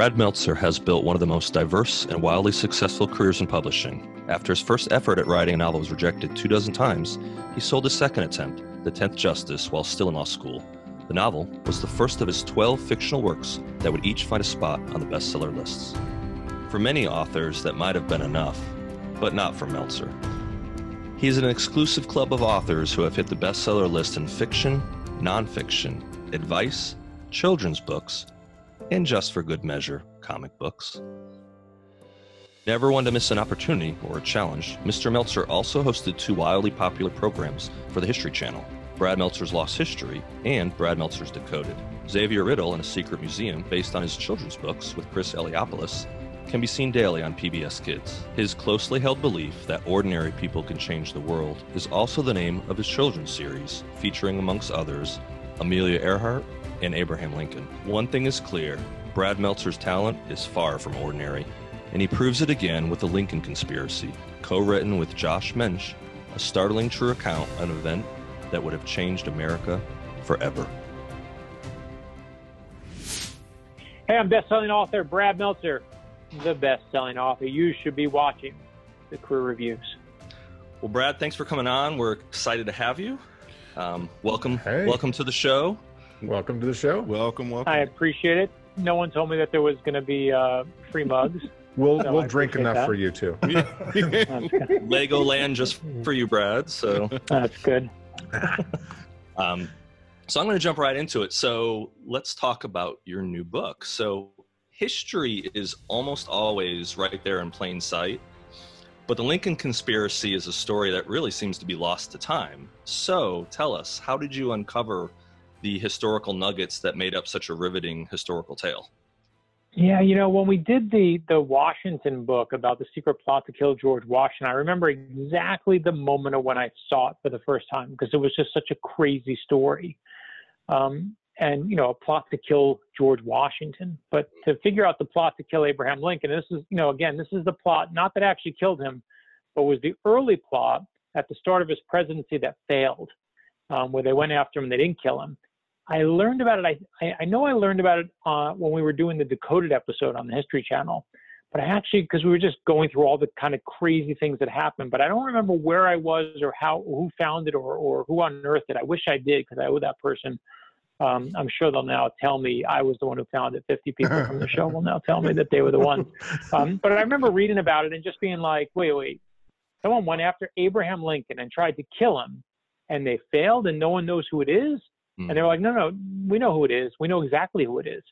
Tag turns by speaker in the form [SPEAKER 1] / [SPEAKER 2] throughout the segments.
[SPEAKER 1] Brad Meltzer has built one of the most diverse and wildly successful careers in publishing. After his first effort at writing a novel was rejected two dozen times, he sold his second attempt, The Tenth Justice, while still in law school. The novel was the first of his 12 fictional works that would each find a spot on the bestseller lists. For many authors, that might have been enough, but not for Meltzer. He is an exclusive club of authors who have hit the bestseller list in fiction, nonfiction, advice, children's books, and just for good measure, comic books. Never one to miss an opportunity or a challenge, Mr. Meltzer also hosted two wildly popular programs for the History Channel Brad Meltzer's Lost History and Brad Meltzer's Decoded. Xavier Riddle in a Secret Museum, based on his children's books with Chris Eliopoulos, can be seen daily on PBS Kids. His closely held belief that ordinary people can change the world is also the name of his children's series, featuring, amongst others, Amelia Earhart and Abraham Lincoln. One thing is clear Brad Meltzer's talent is far from ordinary, and he proves it again with The Lincoln Conspiracy, co written with Josh Mensch, a startling true account of an event that would have changed America forever.
[SPEAKER 2] Hey, I'm best-selling author Brad Meltzer, the best-selling author. You should be watching the Crew Reviews.
[SPEAKER 1] Well, Brad, thanks for coming on. We're excited to have you. Um, welcome,
[SPEAKER 3] Hey.
[SPEAKER 1] welcome to the show.
[SPEAKER 3] Welcome to the show.
[SPEAKER 4] Welcome, welcome.
[SPEAKER 2] I appreciate it. No one told me that there was going to be uh, free mugs.
[SPEAKER 3] We'll
[SPEAKER 2] No,
[SPEAKER 3] we'll
[SPEAKER 2] I
[SPEAKER 3] drink enough
[SPEAKER 2] that.
[SPEAKER 3] for you too.
[SPEAKER 2] That's good.
[SPEAKER 1] Legoland just for you, Brad. So,
[SPEAKER 2] That's good.
[SPEAKER 1] um, so I'm going to jump right into it. So let's talk about your new book. So history is almost always right there in plain sight, but the Lincoln conspiracy is a story that really seems to be lost to time. So tell us, how did you uncover the historical nuggets that made up such a riveting historical tale?
[SPEAKER 2] Yeah, you know, when we did the the Washington book about the secret plot to kill George Washington, I remember exactly the moment of when I saw it for the first time because it was just such a crazy story. Um, and you know, a plot to kill George Washington, but to figure out the plot to kill Abraham Lincoln, this is, you know, again, this is the plot not that actually killed him, but was the early plot at the start of his presidency that failed, um, where they went after him and they didn't kill him. I learned about it. I, I, know I learned about it uh, when we were doing the Decoded episode on the History Channel, but I actually, because we were just going through all the kind of crazy things that happened, but I don't remember where I was or how, who found it or, or who unearthed it. I wish I did because I owe that person. Um, I'm sure they'll now tell me I was the one who found it. 50 people from the show will now tell me that they were the ones. Um, but I remember reading about it and just being like, wait, wait, someone went after Abraham Lincoln and tried to kill him, and they failed, and no one knows who it is. And they were like, no, no, we know who it is. We know exactly who it is.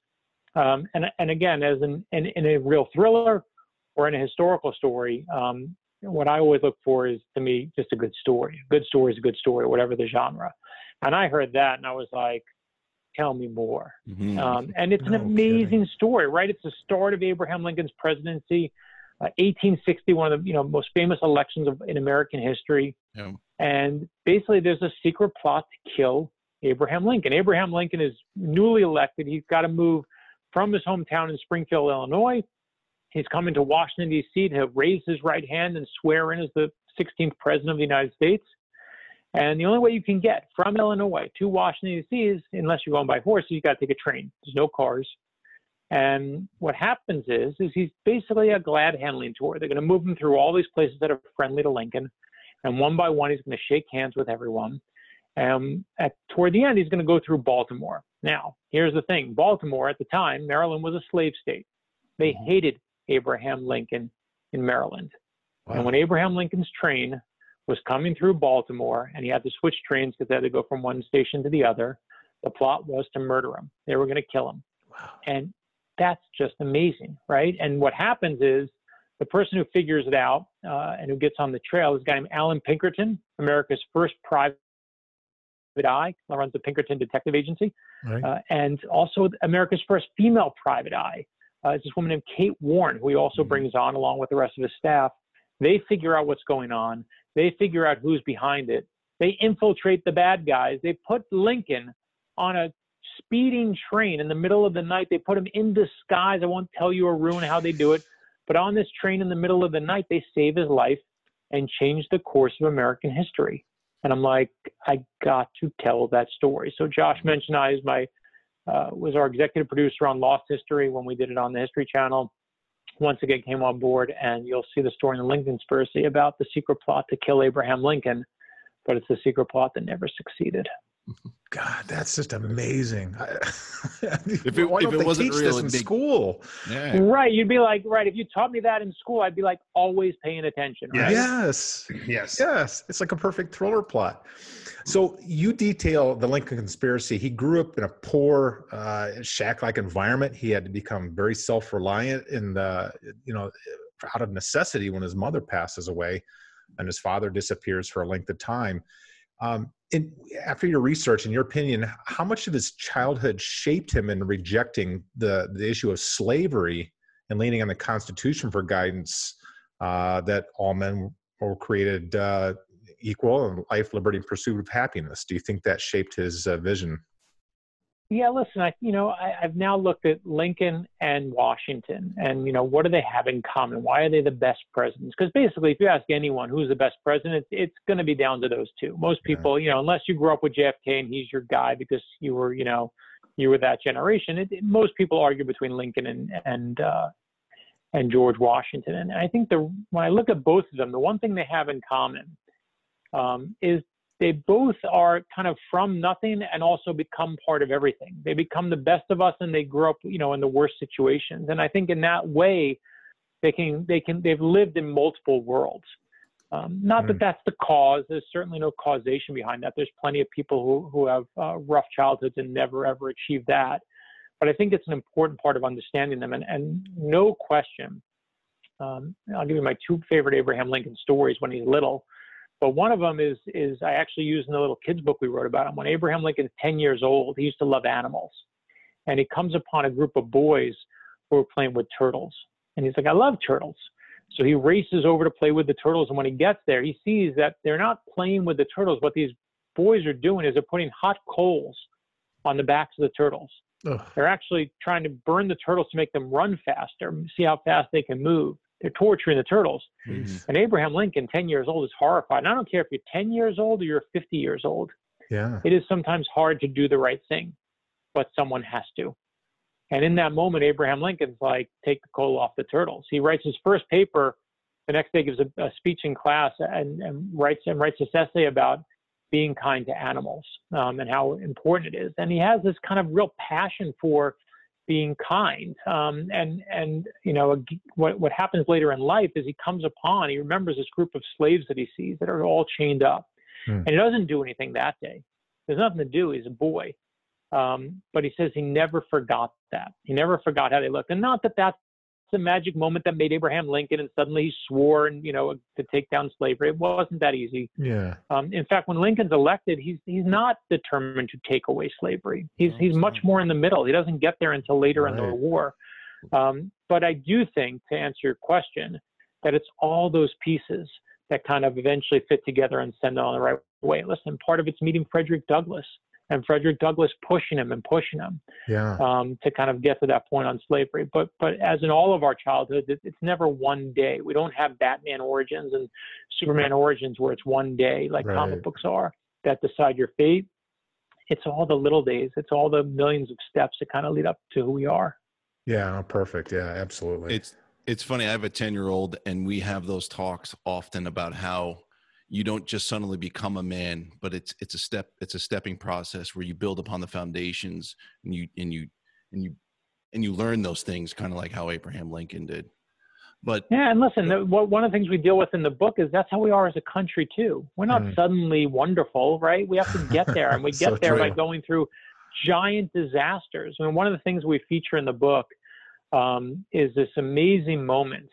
[SPEAKER 2] Um, and and again, as in, in in a real thriller or in a historical story, um, what I always look for is to me just a good story. A good story is a good story, whatever the genre. And I heard that, and I was like, tell me more.
[SPEAKER 4] Mhm.
[SPEAKER 2] Um, and it's an
[SPEAKER 3] No
[SPEAKER 2] amazing story, right? It's the start of Abraham Lincoln's presidency, uh, 1860, one of the you know most famous elections of, in American history.
[SPEAKER 4] Yeah.
[SPEAKER 2] And basically, there's a secret plot to kill Abraham Lincoln. Abraham Lincoln is newly elected. He's got to move from his hometown in Springfield, Illinois. He's coming to Washington, D.C. to raise his right hand and swear in as the 16th president of the United States. And the only way you can get from Illinois to Washington, D.C. is unless you're going by horse, you got to take a train. There's no cars. And what happens is, is he's basically a glad handling tour. They're going to move him through all these places that are friendly to Lincoln. And one by one, he's going to shake hands with everyone. Um, at toward the end, he's going to go through Baltimore. Now, here's the thing: Baltimore at the time, Maryland was a slave state. They hated Abraham Lincoln in Maryland. And when Abraham Lincoln's train was coming through Baltimore, and he had to switch trains because they had to go from one station to the other, the plot was to murder him. They were going to kill him. And that's just amazing, right? And what happens is the person who figures it out uh, and who gets on the trail is a guy named Allan Pinkerton, America's first private eye, runs the Pinkerton Detective Agency,
[SPEAKER 3] Right.
[SPEAKER 2] uh, and also America's first female private eye. Uh, is this woman named Kate Warne, who he also
[SPEAKER 4] Mhm.
[SPEAKER 2] brings on along with the rest of his staff. They figure out what's going on. They figure out who's behind it. They infiltrate the bad guys. They put Lincoln on a speeding train in the middle of the night. They put him in disguise. I won't tell you or ruin how they do it, but on this train in the middle of the night, they save his life and change the course of American history. And I'm like, I got to tell that story. So Josh Mensch and I is my uh, was our executive producer on Lost History when we did it on the History Channel. Once again, came on board, and you'll see the story in the Lincoln Conspiracy about the secret plot to kill Abraham Lincoln, but it's the secret plot that never succeeded.
[SPEAKER 3] God, that's just amazing.
[SPEAKER 4] if it,
[SPEAKER 3] Why
[SPEAKER 4] if it wasn't
[SPEAKER 3] teach
[SPEAKER 4] real,
[SPEAKER 3] this in
[SPEAKER 4] it'd
[SPEAKER 3] school?
[SPEAKER 4] Yeah.
[SPEAKER 2] Right. You'd be like, right, if you taught me that in school, I'd be like always paying attention. Right?
[SPEAKER 3] Yes.
[SPEAKER 5] Yes.
[SPEAKER 3] Yes. It's like a perfect thriller plot. So you detail the Lincoln conspiracy. He grew up in a poor, uh, shack-like environment. He had to become very self-reliant in the, you know, out of necessity when his mother passes away, and his father disappears for a length of time. Um, and after your research, in your opinion, how much of his childhood shaped him in rejecting the the issue of slavery and leaning on the Constitution for guidance uh, that all men were created uh, equal and life, liberty, and pursuit of happiness? Do you think that shaped his uh, vision?
[SPEAKER 2] Yeah, listen, I you know, I, I've now looked at Lincoln and Washington and you know, what do they have in common? Why are they the best presidents? Because basically if you ask anyone who's the best president, it's gonna be down to those two. Most
[SPEAKER 3] Yeah.
[SPEAKER 2] people, you know, unless you grew up with JFK and he's your guy because you were, you know, you were that generation, it, it- most people argue between Lincoln and and uh and George Washington. And I think the when I look at both of them, the one thing they have in common um, is they both are kind of from nothing and also become part of everything. They become the best of us and they grow up, you know, in the worst situations. And I think in that way, they can they can they've lived in multiple worlds. Um, not that
[SPEAKER 3] Mm.
[SPEAKER 2] that's the cause. There's certainly no causation behind that. There's plenty of people who who have uh, rough childhoods and never ever achieve that. But I think it's an important part of understanding them. And and no question, um, I'll give you my two favorite Abraham Lincoln stories when he's little. But one of them is is I actually used in the little kids book we wrote about him. When Abraham Lincoln's 10 years old, he used to love animals, and he comes upon a group of boys who are playing with turtles, and he's like, I love turtles. So he races over to play with the turtles, and when he gets there, he sees that they're not playing with the turtles. What these boys are doing is they're putting hot coals on the backs of the turtles.
[SPEAKER 3] Ugh.
[SPEAKER 2] They're actually trying to burn the turtles to make them run faster, see how fast they can move. They're torturing the turtles.
[SPEAKER 4] Mhm.
[SPEAKER 2] And Abraham Lincoln, 10 years old, is horrified. And I don't care if you're 10 years old or you're 50 years old.
[SPEAKER 3] Yeah.
[SPEAKER 2] It is sometimes hard to do the right thing, but someone has to. And in that moment, Abraham Lincoln's like, take the coal off the turtles. He writes his first paper. The next day, gives a, a speech in class and, and writes and writes this essay about being kind to animals um, and how important it is. And he has this kind of real passion for being kind. Um, and and you know what what happens later in life is he comes upon he remembers this group of slaves that he sees that are all chained up,
[SPEAKER 3] Hmm.
[SPEAKER 2] and he doesn't do anything that day. There's nothing to do. He's a boy, um, but he says he never forgot that. He never forgot how they looked, and not that that's the magic moment that made Abraham Lincoln and suddenly he swore and you know to take down slavery. It wasn't that easy.
[SPEAKER 3] Yeah.
[SPEAKER 2] Um, in fact, when Lincoln's elected, he's he's not determined to take away slavery. He's he's much more in the middle. He doesn't get there until later in the war. Um, but I do think, to answer your question, that it's all those pieces that kind of eventually fit together and send it on the right way. Listen, part of it's meeting Frederick Douglass and Frederick Douglass pushing him and pushing him
[SPEAKER 3] Yeah.
[SPEAKER 2] um, to kind of get to that point on slavery. But but as in all of our childhood, it, it's never one day. We don't have Batman origins and Superman origins where it's one day like
[SPEAKER 3] Right.
[SPEAKER 2] comic books are that decide your fate. It's all the little days. It's all the millions of steps that kind of lead up to who we are.
[SPEAKER 3] Yeah. Perfect. Yeah. Absolutely.
[SPEAKER 4] It's it's funny. I have a ten year old, and we have those talks often about how you don't just suddenly become a man, but it's it's a step. It's a stepping process where you build upon the foundations, and you and you and you and you learn those things, kind of like how Abraham Lincoln did. But
[SPEAKER 2] Yeah, and listen, the, what, one of the things we deal with in the book is that's how we are as a country too. We're not
[SPEAKER 3] Mm.
[SPEAKER 2] suddenly wonderful, right? We have to get there, and we get
[SPEAKER 3] So
[SPEAKER 2] there by going through giant disasters. I mean, one of the things we feature in the book um, is this amazing moment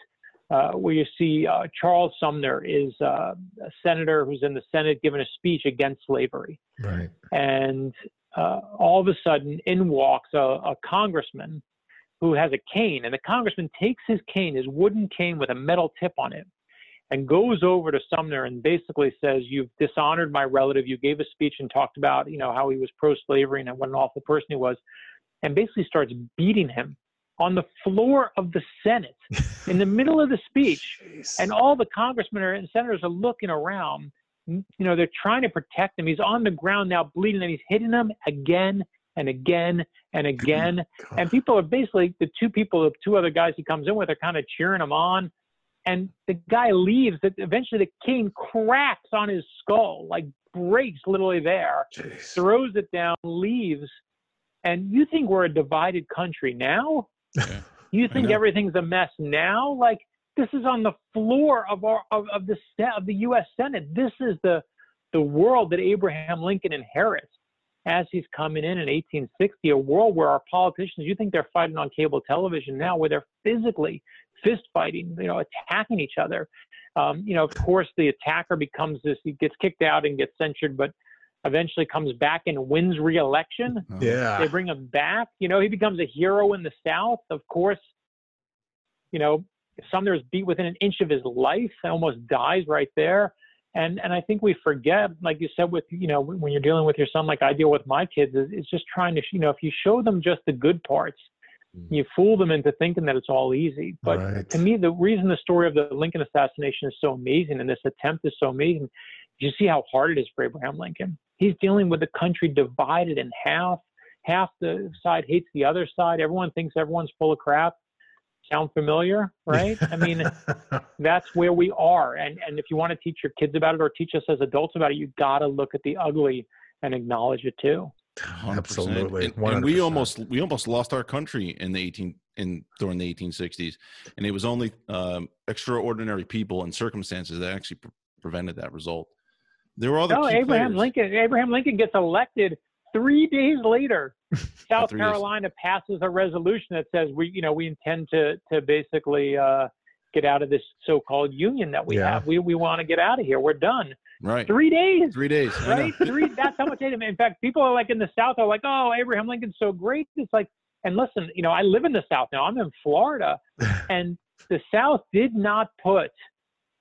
[SPEAKER 2] uh, where you see uh, Charles Sumner is uh, a senator who's in the Senate giving a speech against slavery.
[SPEAKER 3] Right.
[SPEAKER 2] and uh, all of a sudden in walks a, a congressman who has a cane and the congressman takes his cane his wooden cane with a metal tip on it and goes over to sumner and basically says you've dishonored my relative. You gave a speech and talked about you know how he was pro-slavery and what an awful person he was and basically starts beating him on the floor of the senate in the middle of the speech
[SPEAKER 3] Jeez.
[SPEAKER 2] and all the congressmen and senators are looking around. You know, they're trying to protect him. He's on the ground now, bleeding, and he's hitting them again and again and again. and people are basically the two people, the two other guys he comes in with are kind of cheering him on. And the guy leaves. That eventually, the cane cracks on his skull, like breaks literally there, Jeez. throws it down, leaves. And you think we're a divided country now? Yeah. You think everything's a mess now? Like this is on the floor of our of, of the of the U.S. Senate. This is the the world that Abraham Lincoln inherits as he's coming in in 1860. A world where our politicians, you think they're fighting on cable television now, where they're physically fist fighting, you know, attacking each other. Um, you know, of course, the attacker becomes this. He gets kicked out and gets censured, but eventually comes back and wins re-election.
[SPEAKER 3] Uh-huh. Yeah,
[SPEAKER 2] they bring him back. You know, he becomes a hero in the South. Of course, you know, Sumner's beat within an inch of his life and almost dies right there. And and I think we forget, like you said, with you know, when you're dealing with your son, like I deal with my kids, is, is just trying to, you know, if you show them just the good parts, mm. you fool them into thinking that it's all easy. But right. to me, the reason the story of the Lincoln assassination is so amazing and this attempt is so amazing, you see how hard it is for Abraham Lincoln. He's dealing with a country divided in half. Half the side hates the other side. Everyone thinks everyone's full of crap sound familiar right i mean that's where we are and and if you want to teach your kids about it or teach us as adults about it you got to look at the ugly and acknowledge it too
[SPEAKER 4] 100%. absolutely and, and, we almost we almost lost our country in the 18 in during the 1860s and it was only um, extraordinary people and circumstances that actually pre- prevented that result there were all other
[SPEAKER 2] no abraham
[SPEAKER 4] players.
[SPEAKER 2] lincoln abraham lincoln gets elected three days later, South Carolina passes a resolution that says we, you know, we intend to to basically uh, get out of this so-called union that we yeah. have. We we want to get out of here. We're done.
[SPEAKER 4] Right.
[SPEAKER 2] Three days.
[SPEAKER 4] Three days.
[SPEAKER 2] Right. Three. That's how much they. In fact, people are like in the South are like, oh, Abraham Lincoln's so great. It's like, and listen, you know, I live in the South now. I'm in Florida, and the South did not put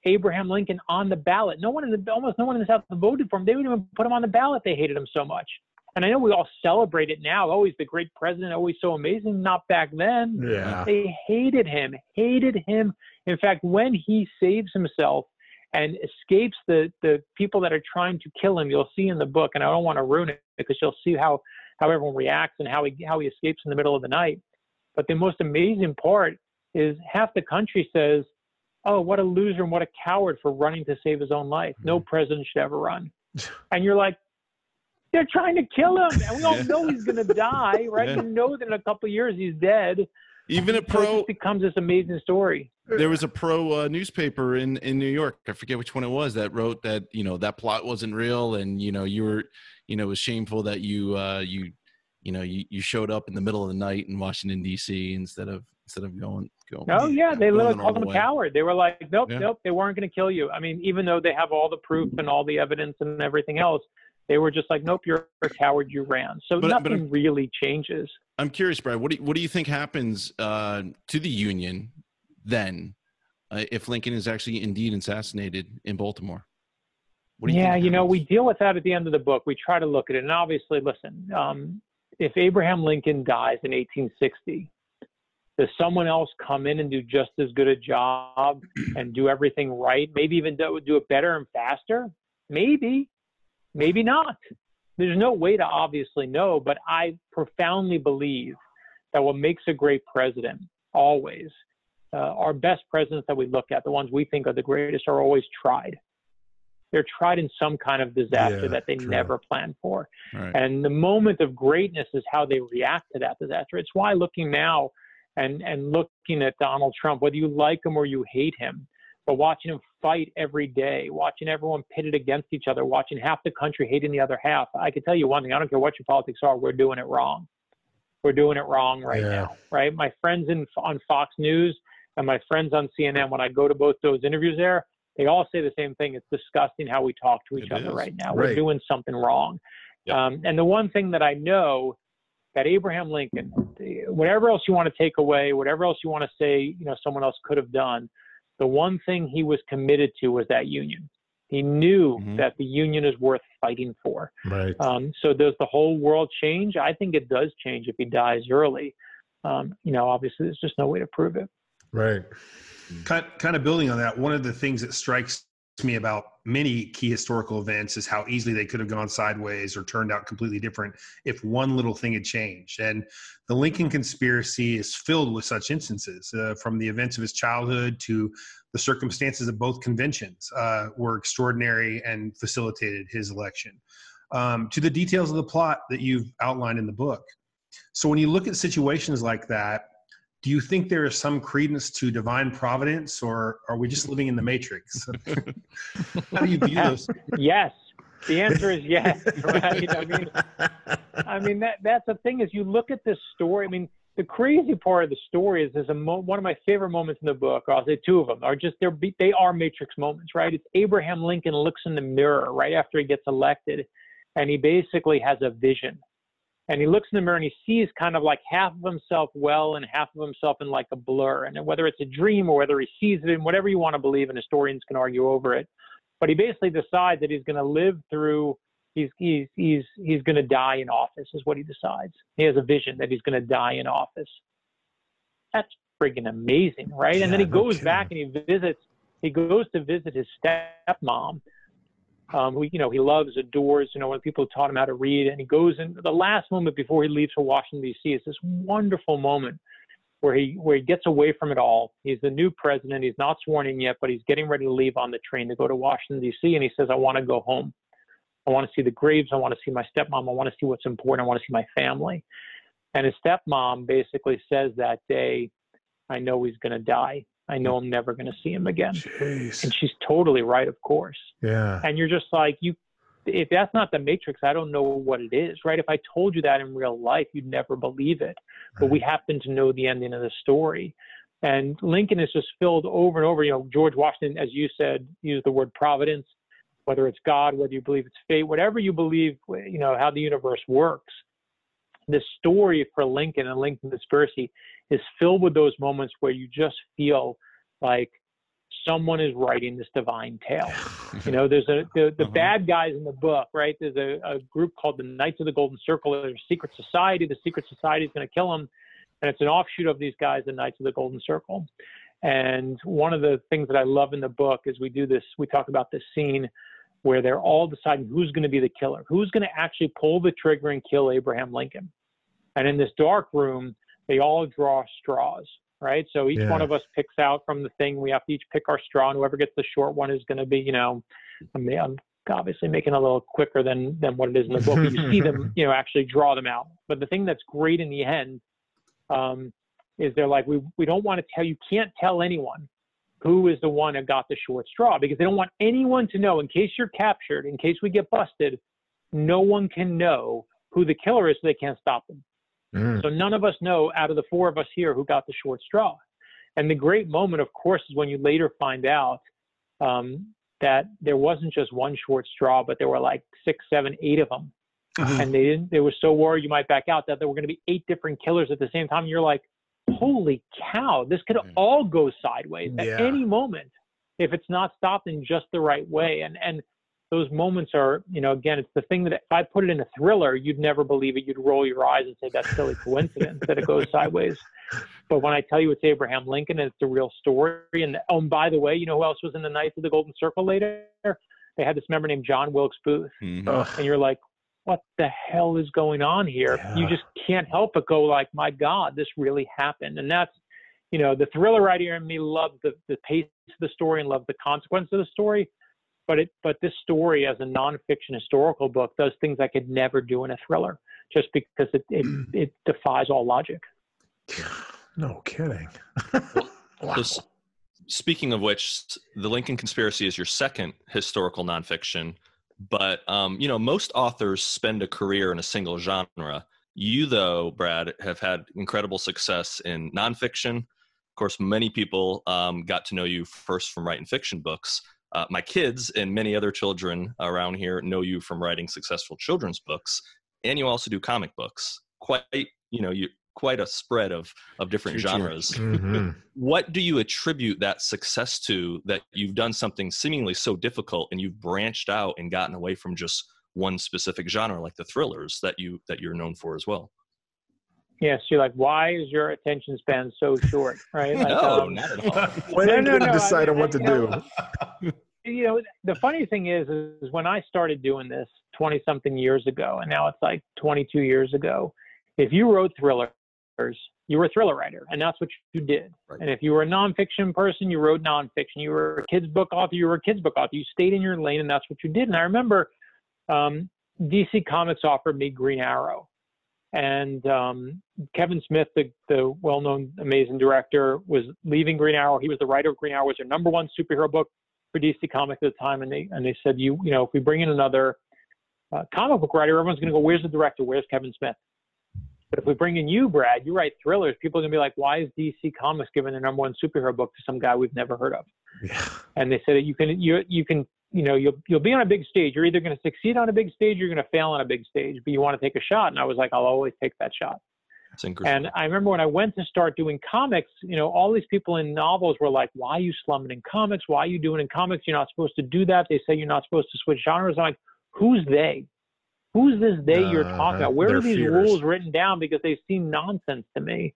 [SPEAKER 2] Abraham Lincoln on the ballot. No one in the almost no one in the South voted for him. They wouldn't even put him on the ballot. They hated him so much. And I know we all celebrate it now. Always the great president, always so amazing. Not back then.
[SPEAKER 3] Yeah.
[SPEAKER 2] They hated him, hated him. In fact, when he saves himself and escapes the, the people that are trying to kill him, you'll see in the book, and I don't want to ruin it because you'll see how, how everyone reacts and how he, how he escapes in the middle of the night. But the most amazing part is half the country says, oh, what a loser and what a coward for running to save his own life. No mm-hmm. president should ever run. And you're like, they're trying to kill him, and we all know he's going to die, right? Yeah. We know that in a couple of years he's dead.
[SPEAKER 4] Even a pro
[SPEAKER 2] it becomes this amazing story.
[SPEAKER 4] There was a pro uh, newspaper in in New York. I forget which one it was that wrote that you know that plot wasn't real, and you know you were you know it was shameful that you uh, you you know you, you showed up in the middle of the night in Washington D.C. instead of instead of going
[SPEAKER 2] Oh yeah, they literally called him a coward. They were like, nope, yeah. nope, they weren't going to kill you. I mean, even though they have all the proof and all the evidence and everything else, they were just like, nope, you're a coward, you ran. So but, nothing but really changes.
[SPEAKER 4] I'm curious, Brad, what do you, what do you think happens uh, to the Union then uh, if Lincoln is actually indeed assassinated in Baltimore?
[SPEAKER 2] You yeah, you know, we deal with that at the end of the book. We try to look at it. And obviously, listen, um, if Abraham Lincoln dies in 1860, does someone else come in and do just as good a job and do everything right? Maybe even do, do it better and faster? Maybe. Maybe not. There's no way to obviously know, but I profoundly believe that what makes a great president always, uh, our best presidents that we look at, the ones we think are the greatest, are always tried. They're tried in some kind of disaster yeah, that they true. never planned for. Right. And the moment of greatness is how they react to that disaster. It's why looking now and, and looking at Donald Trump, whether you like him or you hate him, but watching him fight every day, watching everyone pitted against each other, watching half the country hating the other half. I can tell you one thing: I don't care what your politics are, we're doing it wrong. We're doing it wrong right yeah. now, right? My friends in on Fox News and my friends on CNN, when I go to both those interviews there, they all say the same thing. It's disgusting how we talk to each it other is. right now. Right. We're doing something wrong. Yep. Um, and the one thing that I know that Abraham Lincoln, whatever else you want to take away, whatever else you want to say, you know, someone else could have done, the one thing he was committed to was that union. He knew mm-hmm. that the union is worth fighting for.
[SPEAKER 3] Right.
[SPEAKER 2] Um, so does the whole world change? I think it does change if he dies early. Um, you know, obviously, there's just no way to prove it.
[SPEAKER 3] Right.
[SPEAKER 5] Kind kind of building on that. One of the things that strikes me about many key historical events is how easily they could have gone sideways or turned out completely different if one little thing had changed. And the Lincoln conspiracy is filled with such instances, uh, from the events of his childhood to the circumstances of both conventions uh, were extraordinary and facilitated his election, um, to the details of the plot that you've outlined in the book. So when you look at situations like that, do you think there is some credence to divine providence or are we just living in the matrix? How do you view this
[SPEAKER 2] yes. The answer is yes right? I mean i mean that that's the thing is you look at this story i mean the crazy part of the story is there's a mo- one of my favorite moments in the book or i'll say two of them are just they're they are matrix moments right? It's abraham lincoln looks in the mirror right after he gets elected and he basically has a vision and he looks in the mirror and he sees kind of like half of himself well and half of himself in like a blur. And whether it's a dream or whether he sees it in whatever you want to believe, and historians can argue over it. But he basically decides that he's going to live through. He's he's he's he's going to die in office is what he decides. He has a vision that he's going to die in office. That's friggin' amazing, right? Yeah, and then he goes back and he visits. He goes to visit his stepmom, um, who you know he loves, adores. You know, when people taught him how to read, and he goes in the last moment before he leaves for Washington D.C. is this wonderful moment where he where he gets away from it all. He's the new president. He's not sworn in yet, but he's getting ready to leave on the train to go to Washington D.C. And he says, "I want to go home. I want to see the graves. I want to see my stepmom. I want to see what's important. I want to see my family." And his stepmom basically says that day, "I know he's going to die." I know I'm never going to see him again. Jeez. And she's totally right, of course.
[SPEAKER 3] Yeah.
[SPEAKER 2] And you're just like, you, if that's not the matrix, I don't know what it is, right? If I told you that in real life, you'd never believe it. But we happen to know the ending of the story. And Lincoln is just filled over and over. You know, George Washington, as you said, used the word providence, whether it's God, whether you believe it's fate, whatever you believe, you know, how the universe works. The story for Lincoln and Lincoln conspiracy is filled with those moments where you just feel like someone is writing this divine tale. you know, there's a the, the uh-huh. bad guys in the book, right? There's a, a group called the Knights of the Golden Circle. There's a secret society. The secret society is going to kill them, and it's an offshoot of these guys, the Knights of the Golden Circle. And one of the things that I love in the book is we do this. We talk about this scene where they're all deciding who's going to be the killer, who's going to actually pull the trigger and kill Abraham Lincoln. And in this dark room, they all draw straws, right? So each yeah. one of us picks out from the thing. We have to each pick our straw, and whoever gets the short one is going to be, you know, I'm, I'm obviously making it a little quicker than than what it is in the book. But you see them, you know, actually draw them out. But the thing that's great in the end um, is they're like, we we don't want to tell you can't tell anyone who is the one that got the short straw because they don't want anyone to know in case you're captured, in case we get busted, no one can know who the killer is, so they can't stop them. Mm. So none of us know out of the four of us here who got the short straw. And the great moment, of course, is when you later find out um, that there wasn't just one short straw, but there were like six, seven, eight of them. Uh-huh. And they didn't, they were so worried you might back out that there were going to be eight different killers at the same time. You're like, holy cow, this could mm. all go sideways at yeah. any moment if it's not stopped in just the right way. And, and those moments are, you know, again, it's the thing that if I put it in a thriller, you'd never believe it. You'd roll your eyes and say that's silly coincidence that it goes sideways. But when I tell you it's Abraham Lincoln and it's a real story, and oh, and by the way, you know who else was in the Knights of the Golden Circle later? They had this member named John Wilkes Booth, mm-hmm. and you're like, what the hell is going on here? Yeah. You just can't help but go like, my God, this really happened, and that's you know, the thriller writer in me loves the, the pace of the story and loves the consequence of the story but it but this story as a nonfiction historical book does things I could never do in a thriller just because it it, it defies all logic.
[SPEAKER 3] No kidding.
[SPEAKER 1] wow. so, speaking of which, the Lincoln Conspiracy is your second historical nonfiction, but um, you know most authors spend a career in a single genre. You, though, Brad, have had incredible success in nonfiction. Of course, many people um, got to know you first from writing fiction books. Uh, my kids and many other children around here know you from writing successful children's books, and you also do comic books. Quite, you know, you quite a spread of of different genres. Mm-hmm. what do you attribute that success to? That you've done something seemingly so difficult, and you've branched out and gotten away from just one specific genre, like the thrillers that you that you're known for as well.
[SPEAKER 2] Yes, you're like, why is your attention span so short? Right? Like,
[SPEAKER 1] no, um, not at all.
[SPEAKER 3] Why no, no, no, decide I mean, on what to do?
[SPEAKER 2] Know, you know, the funny thing is, is when I started doing this 20 something years ago, and now it's like 22 years ago, if you wrote thrillers, you were a thriller writer, and that's what you did.
[SPEAKER 1] Right.
[SPEAKER 2] And if you were a nonfiction person, you wrote nonfiction. You were a kids book author, you were a kids book author. You stayed in your lane, and that's what you did. And I remember um, DC Comics offered me Green Arrow, and um, Kevin Smith, the, the well-known, amazing director, was leaving Green Arrow. He was the writer of Green Arrow. Was their number one superhero book for DC Comics at the time, and they and they said, you you know, if we bring in another uh, comic book writer, everyone's going to go, where's the director? Where's Kevin Smith? But if we bring in you, Brad, you write thrillers. People are gonna be like, why is DC Comics giving their number one superhero book to some guy we've never heard of?
[SPEAKER 3] Yeah.
[SPEAKER 2] And they said you can you you can you know you'll you'll be on a big stage. You're either going to succeed on a big stage or you're going to fail on a big stage. But you want to take a shot. And I was like, I'll always take that shot. And I remember when I went to start doing comics, you know, all these people in novels were like, why are you slumming in comics? Why are you doing in comics? You're not supposed to do that. They say you're not supposed to switch genres. I'm like, who's they? Who's this they you're talking
[SPEAKER 3] Uh-huh.
[SPEAKER 2] about? Where are these
[SPEAKER 3] fears.
[SPEAKER 2] rules written down? Because they seem nonsense to me.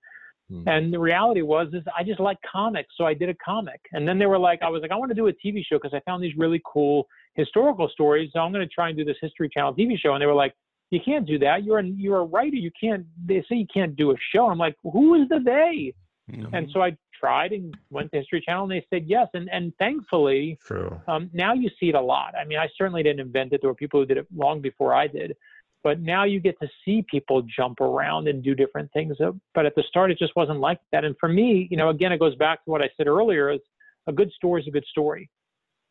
[SPEAKER 1] Hmm.
[SPEAKER 2] And the reality was, is I just like comics, so I did a comic. And then they were like, I was like, I want to do a TV show because I found these really cool historical stories. So I'm going to try and do this History Channel TV show. And they were like, you can't do that. You're a, you're a writer. You can't. They say you can't do a show. I'm like, who is the they?
[SPEAKER 4] Know?
[SPEAKER 2] And so I tried and went to History Channel, and they said yes. And and thankfully,
[SPEAKER 3] True.
[SPEAKER 2] um, now you see it a lot. I mean, I certainly didn't invent it. There were people who did it long before I did. But now you get to see people jump around and do different things. But at the start, it just wasn't like that. And for me, you know, again, it goes back to what I said earlier: is a good story is a good story.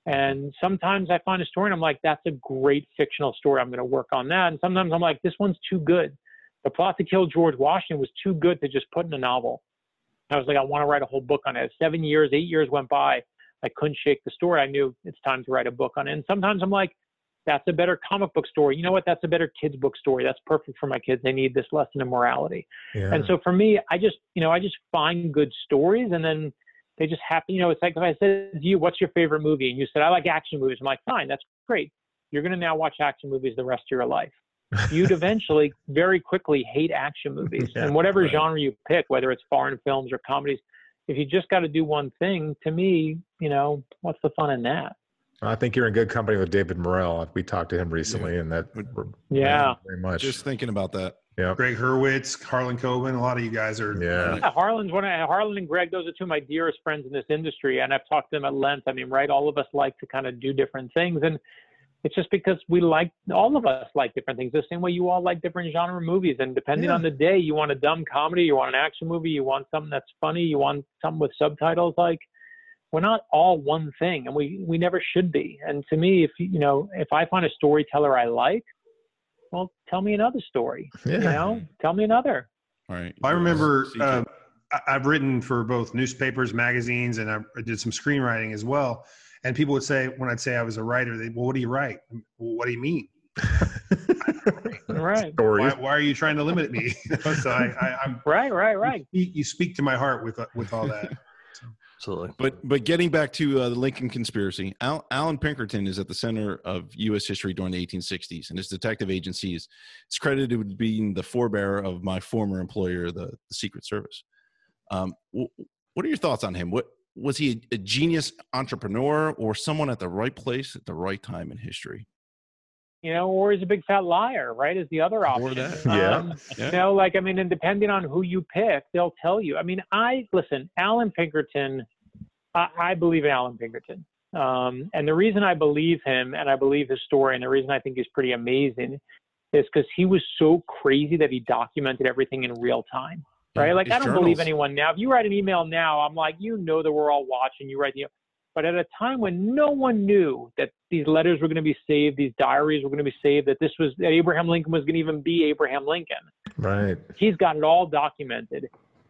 [SPEAKER 2] And sometimes I find a story and I'm like, that's a great fictional story. I'm going to work on that. And sometimes I'm like, this one's too good. The plot to kill George Washington was too good to just put in a novel. I was like, I want to write a whole book on it. Seven years, eight years went by. I couldn't shake the story. I knew it's time to write a book on it. And sometimes I'm like, that's a better comic book story. You know what? That's a better kids book story. That's perfect for my kids. They need this lesson in morality.
[SPEAKER 3] Yeah.
[SPEAKER 2] And so for me, I just, you know, I just find good stories and then they just happen. You know, it's like if I said to you, what's your favorite movie? And you said, I like action movies. I'm like, fine, that's great. You're going to now watch action movies the rest of your life. You'd eventually very quickly hate action movies
[SPEAKER 3] Yeah,
[SPEAKER 2] and whatever
[SPEAKER 3] right.
[SPEAKER 2] genre you pick, whether it's foreign films or comedies. If you just got to do one thing, to me, you know, what's the fun in that?
[SPEAKER 3] I think you're in good company with David Morrell. We talked to him recently, and that
[SPEAKER 2] Yeah.
[SPEAKER 3] very much.
[SPEAKER 4] Just thinking about that.
[SPEAKER 3] yeah,
[SPEAKER 5] Greg Hurwitz, Harlan Coben, a lot of you guys are.
[SPEAKER 3] yeah,
[SPEAKER 2] Yeah, Harlan's one. Of, Harlan and Greg, those are two of my dearest friends in this industry, and I've talked to them at length. I mean, right? All of us like to kind of do different things, and it's just because we like all of us like different things. The same way you all like different genre movies, and depending
[SPEAKER 3] Yeah.
[SPEAKER 2] on the day, you want a dumb comedy, you want an action movie, you want something that's funny, you want something with subtitles. Like, we're not all one thing, and we we never should be. And to me, if you you know, if I find a storyteller I like, well, tell me another story.
[SPEAKER 3] yeah.
[SPEAKER 2] You know, tell me another.
[SPEAKER 4] All right.
[SPEAKER 5] I remember uh, I- I've written for both newspapers, magazines, and I I did some screenwriting as well. And people would say, when I'd say I was a writer, they, well, what do you write? Well, what do you mean?
[SPEAKER 2] Right.
[SPEAKER 3] Stories.
[SPEAKER 5] Why, why are you trying to limit me? so I, I, I'm,
[SPEAKER 2] Right, right, right.
[SPEAKER 5] you, you speak to my heart with with all that.
[SPEAKER 1] Absolutely.
[SPEAKER 4] But but getting back to uh, the Lincoln conspiracy, Al, Allan Pinkerton is at the center of U.S. history during the 1860s, and his detective agency is credited with being the forebearer of my former employer, the, the Secret Service. Um, wh- what are your thoughts on him? What was he a, a genius entrepreneur or someone at the right place at the right time in history?
[SPEAKER 2] You know, or he's a big fat liar, right? Is the other option.
[SPEAKER 4] Or that.
[SPEAKER 3] Yeah.
[SPEAKER 2] Um,
[SPEAKER 4] Yeah.
[SPEAKER 2] You know, like I mean, and depending on who you pick, they'll tell you. I mean, I listen, Allan Pinkerton. I, I believe in Allan Pinkerton, um, and the reason I believe him and I believe his story, and the reason I think he's pretty amazing, is because he was so crazy that he documented everything in real time. Right?
[SPEAKER 4] Yeah,
[SPEAKER 2] Like I don't believe anyone now. If you write an email now, I'm like, you know that we're all watching. You write the but at a time when no one knew that these letters were going to be saved, these diaries were going to be saved, that this was that Abraham Lincoln was going to even be Abraham Lincoln.
[SPEAKER 3] Right.
[SPEAKER 2] He's got it all documented.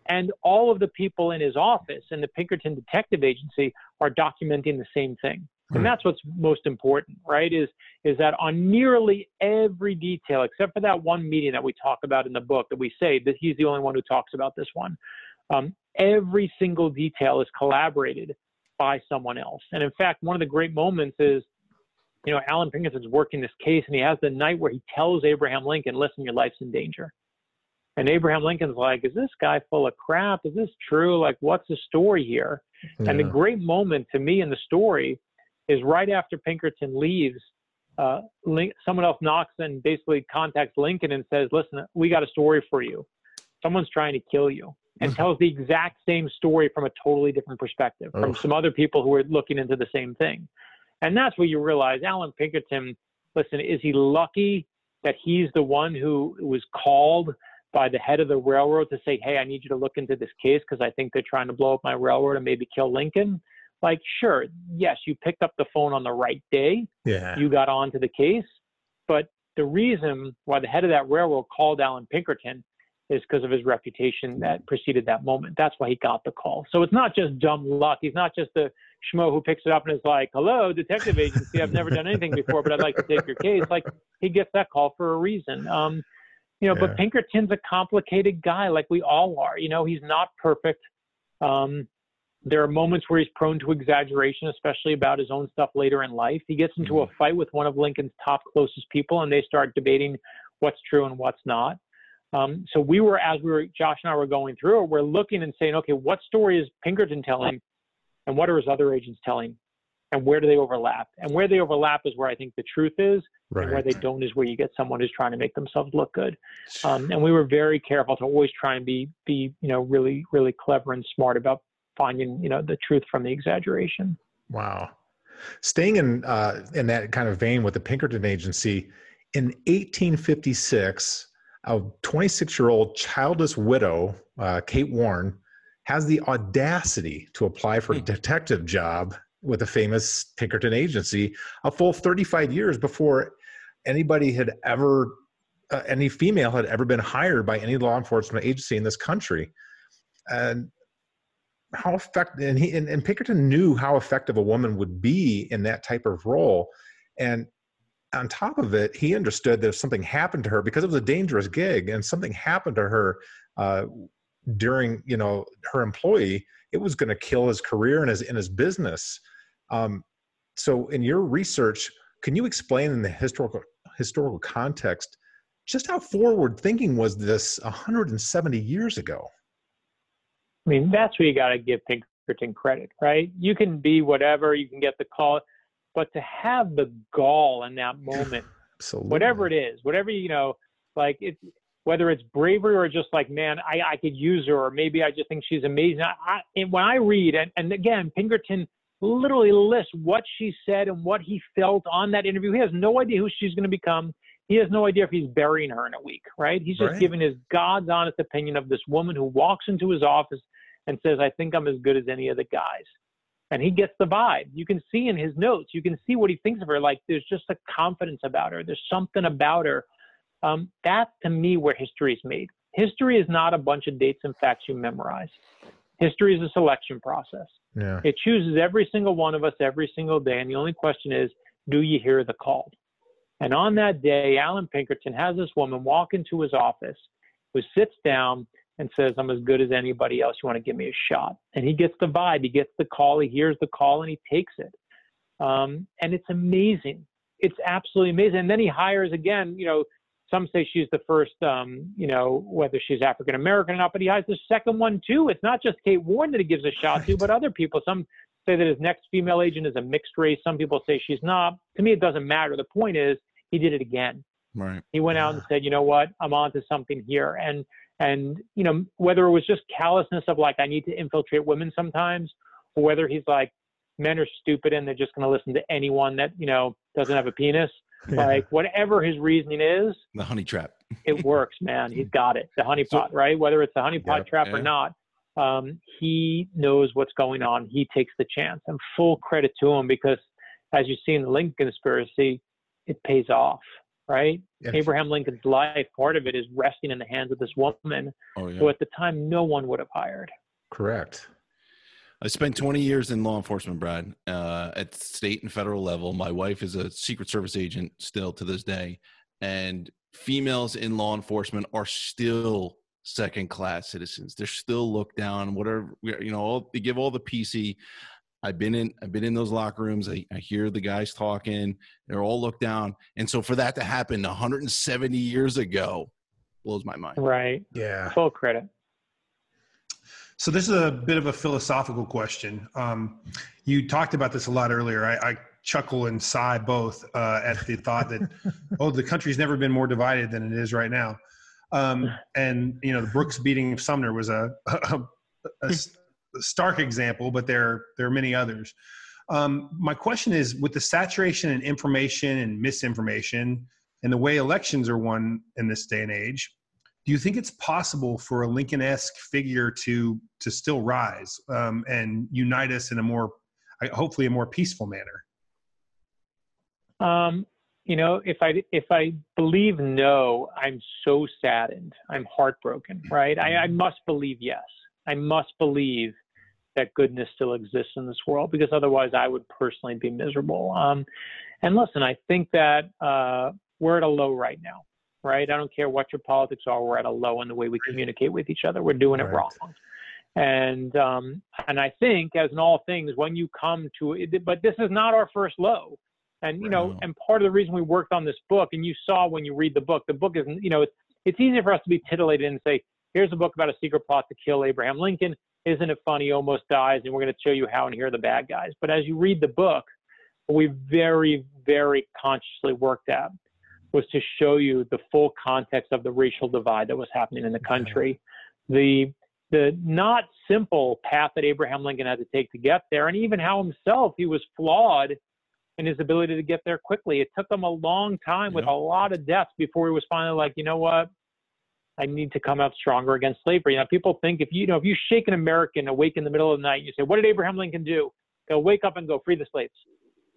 [SPEAKER 2] And all of the people in his office and the Pinkerton Detective Agency are documenting the same thing. And that's what's most important, right? Is is that on nearly every detail, except for that one meeting that we talk about in the book that we say that he's the only one who talks about this one. Um, every single detail is collaborated by someone else. And in fact, one of the great moments is, you know, Allan Pinkerton's working this case and he has the night where he tells Abraham Lincoln, listen, your life's in danger. And Abraham Lincoln's like, is this guy full of crap? Is this true? Like, what's the story here? And the great moment to me in the story is right after Pinkerton leaves, uh, Link, someone else knocks and basically contacts Lincoln and says, "Listen, we got a story for you. Someone's trying to kill you." And mm-hmm. tells the exact same story from a totally different perspective from some other people who are looking into the same thing. And that's where you realize Allan Pinkerton, listen, is he lucky that he's the one who was called by the head of the railroad to say, hey, I need you to look into this case because I think they're trying to blow up my railroad and maybe kill Lincoln? Like, sure, yes, you picked up the phone on the right day.
[SPEAKER 3] Yeah.
[SPEAKER 2] You got onto the case. But the reason why the head of that railroad called Alan Pinkerton is because of his reputation that preceded that moment. That's why he got the call. So it's not just dumb luck. He's not just the schmo who picks it up and is like, "Hello, detective agency. I've never done anything before, but I'd like to take your case." Like he gets that call for a reason. Um, you know,
[SPEAKER 3] Yeah.
[SPEAKER 2] but Pinkerton's a complicated guy, like we all are. You know, he's not perfect. Um, there are moments where he's prone to exaggeration, especially about his own stuff later in life. He gets into a fight with one of Lincoln's top closest people, and they start debating what's true and what's not. Um, so we were, as we were, Josh and I were going through it, we're looking and saying, okay, what story is Pinkerton telling, and what are his other agents telling, and where do they overlap? And where they overlap is where I think the truth is, and where they don't is where you get someone who's trying to make themselves look good. Um, and we were very careful to always try and be, be, you know, really, really clever and smart about finding, you know, the truth from the exaggeration.
[SPEAKER 3] Wow. Staying in uh, in that kind of vein with the Pinkerton Agency, in 1856, a 26 year old childless widow, uh, Kate Warne, has the audacity to apply for a
[SPEAKER 4] Hmm.
[SPEAKER 3] detective job with the famous Pinkerton Agency a full 35 years before anybody had ever, uh, any female had ever been hired by any law enforcement agency in this country. And how effective and he and, and Pinkerton knew how effective a woman would be in that type of role. And on top of it, he understood that if something happened to her, because it was a dangerous gig, and something happened to her uh, during you know her employee, it was going to kill his career and his in his business. Um, so, in your research, can you explain in the historical historical context just how forward thinking was this 170 years ago?
[SPEAKER 2] I mean, that's where you got to give Pinkerton credit, right? You can be whatever, you can get the call, but to have the gall in that moment,
[SPEAKER 3] Absolutely.
[SPEAKER 2] whatever it is, whatever, you know, like it's, whether it's bravery or just like, man, I, I could use her, or maybe I just think she's amazing. I, I, and when I read, and, and again, Pinkerton literally lists what she said and what he felt on that interview. He has no idea who she's going to become. He has no idea if he's burying her in a week, right? He's just
[SPEAKER 3] Right.
[SPEAKER 2] giving his God's honest opinion of this woman who walks into his office and says, I think I'm as good as any of the guys. And he gets the vibe. You can see in his notes, you can see what he thinks of her. Like there's just a confidence about her. There's something about her. Um, that's to me where history is made. History is not a bunch of dates and facts you memorize. History is a selection process.
[SPEAKER 3] Yeah.
[SPEAKER 2] It chooses every single one of us every single day. And the only question is, do you hear the call? And on that day, Allan Pinkerton has this woman walk into his office who sits down and says, I'm as good as anybody else. You want to give me a shot? And he gets the vibe. He gets the call. He hears the call and he takes it. Um, and it's amazing. It's absolutely amazing. And then he hires again, you know, some say she's the first, um, you know, whether she's African American or not, but he hires the second one too. It's not just Kate Warne that he gives a shot to, but other people. Some say that his next female agent is a mixed race. Some people say she's not. To me, it doesn't matter. The point is, he did it again.
[SPEAKER 4] Right.
[SPEAKER 2] He went out and said, you know what, I'm onto something here. And and you know whether it was just callousness of like I need to infiltrate women sometimes, or whether he's like men are stupid and they're just going to listen to anyone that you know doesn't have a penis. Like whatever his reasoning is,
[SPEAKER 4] The honey trap.
[SPEAKER 2] it works, man. He's got it. The honeypot, right? Whether it's the honeypot
[SPEAKER 3] Yep.
[SPEAKER 2] trap
[SPEAKER 4] Yeah.
[SPEAKER 2] or not, um, he knows what's going on. He takes the chance, and full credit to him because, as you see in the Lincoln conspiracy, it pays off, right?
[SPEAKER 3] Yeah.
[SPEAKER 2] Abraham Lincoln's life, part of it is resting in the hands of this woman
[SPEAKER 4] Oh yeah.
[SPEAKER 2] who, at the time, no one would have hired.
[SPEAKER 3] Correct.
[SPEAKER 4] I spent 20 years in law enforcement, Brad, uh, at state and federal level. My wife is a Secret Service agent still to this day, and females in law enforcement are still second class citizens. They're still looked down. Whatever you know, all, they give all the PC. I've been in. I've been in those locker rooms. I, I hear the guys talking. They're all looked down, and so for that to happen 170 years ago blows my mind.
[SPEAKER 2] Right.
[SPEAKER 3] Yeah.
[SPEAKER 2] Full credit.
[SPEAKER 5] So this is a bit of a philosophical question. Um, you talked about this a lot earlier. I, I chuckle and sigh both uh, at the thought that oh the country's never been more divided than it is right now um, and you know the brooks beating of sumner was a, a, a stark example but there there are many others um, my question is with the saturation in information and misinformation and the way elections are won in this day and age do you think it's possible for a lincoln-esque figure to to still rise um, and unite us in a more hopefully a more peaceful manner
[SPEAKER 2] um, you know, if I if I believe no, I'm so saddened. I'm heartbroken. Right? I, I must believe yes. I must believe that goodness still exists in this world because otherwise I would personally be miserable. Um, and listen, I think that uh, we're at a low right now. Right? I don't care what your politics are. We're at a low in the way we communicate with each other. We're doing right. it wrong. And um, and I think, as in all things, when you come to it, but this is not our first low. And you know, and part of the reason we worked on this book, and you saw when you read the book, the book isn't, you know, it's it's easy for us to be titillated and say, here's a book about a secret plot to kill Abraham Lincoln. Isn't it funny? Almost dies, and we're going to show you how, and here are the bad guys. But as you read the book, we very, very consciously worked at was to show you the full context of the racial divide that was happening in the country, the the not simple path that Abraham Lincoln had to take to get there, and even how himself he was flawed in his ability to get there quickly. It took him a long time with a lot of deaths before he was finally like, you know what? I need to come out stronger against slavery. Now, people think if you, you know if you shake an American awake in the middle of the night, and you say, "What did Abraham Lincoln do?" They'll wake up and go, "Free the slaves,"